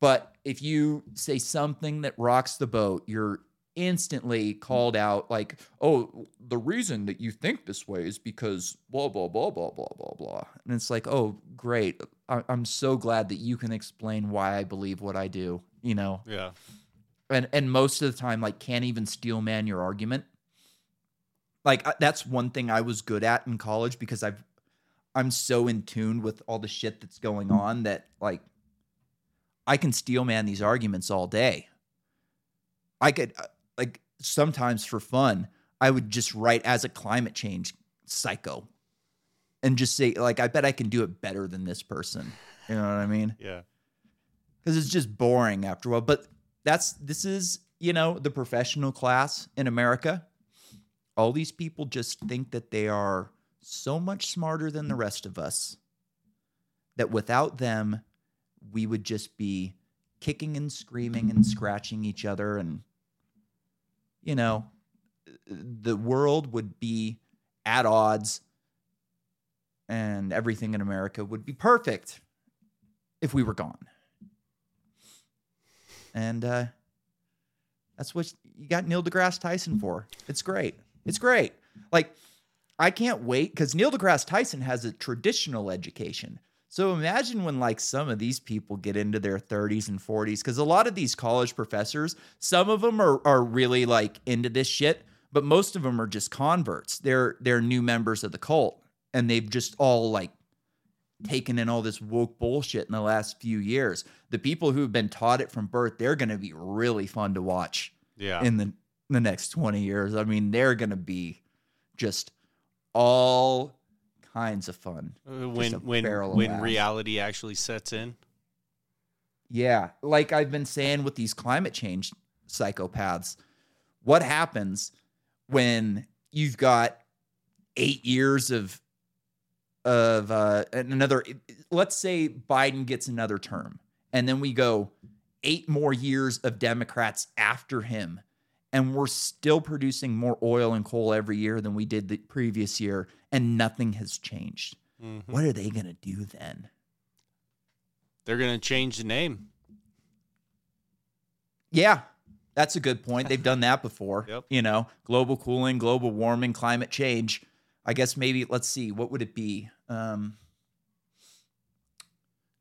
Speaker 1: But if you say something that rocks the boat, you're instantly called out like, oh, the reason that you think this way is because blah, blah, blah, blah, blah, blah, blah. And it's like, oh, great. I- I'm so glad that you can explain why I believe what I do, you know?
Speaker 2: Yeah.
Speaker 1: and and most of the time like can't even steel man your argument like that's one thing i was good at in college because i've i'm so in tune with all the shit that's going on that like i can steel man these arguments all day i could uh, sometimes for fun i would just write as a climate change psycho and just say like i bet i can do it better than this person you know what i mean
Speaker 2: Yeah.
Speaker 1: because it's just boring after a while. But that's this is you know the professional class in America. All these people just think that they are so much smarter than the rest of us that without them, we would just be kicking and screaming and scratching each other, and you know, the world would be at odds, and everything in America would be perfect if we were gone and uh, that's what you got Neil deGrasse Tyson for. It's great. It's great. Like I can't wait because Neil deGrasse Tyson has a traditional education. So imagine when like some of these people get into their 30s and 40s because a lot of these college professors, some of them are are really like into this shit, but most of them are just converts. They're they're new members of the cult, and they've just all like taken in all this woke bullshit in the last few years. The people who've been taught it from birth, they're going to be really fun to watch.
Speaker 2: Yeah.
Speaker 1: In the the next 20 years. I mean, they're going to be just all kinds of fun.
Speaker 2: Uh, When when when reality actually sets in.
Speaker 1: Yeah, like I've been saying with these climate change psychopaths, what happens when you've got 8 years of of uh, another let's say Biden gets another term and then we go 8 more years of Democrats after him and we're still producing more oil and coal every year than we did the previous year and nothing has changed.
Speaker 2: Mhm.
Speaker 1: What are they going to do then?
Speaker 2: They're gonna change the name.
Speaker 1: Yeah, that's a good point. They've done that before.
Speaker 2: Yep.
Speaker 1: You know, global cooling, global warming, climate change. I guess maybe let's see, what would it be? Um,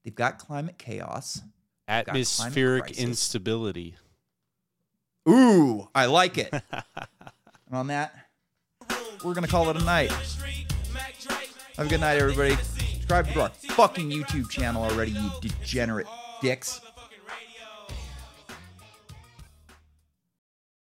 Speaker 1: they've got climate chaos. They've got climate
Speaker 2: Atmospheric instability.
Speaker 1: Ooh, I like it. and on that, we're gonna call it a night. Have a good night, everybody. Subscribe to our fucking YouTube channel already, you degenerate dicks.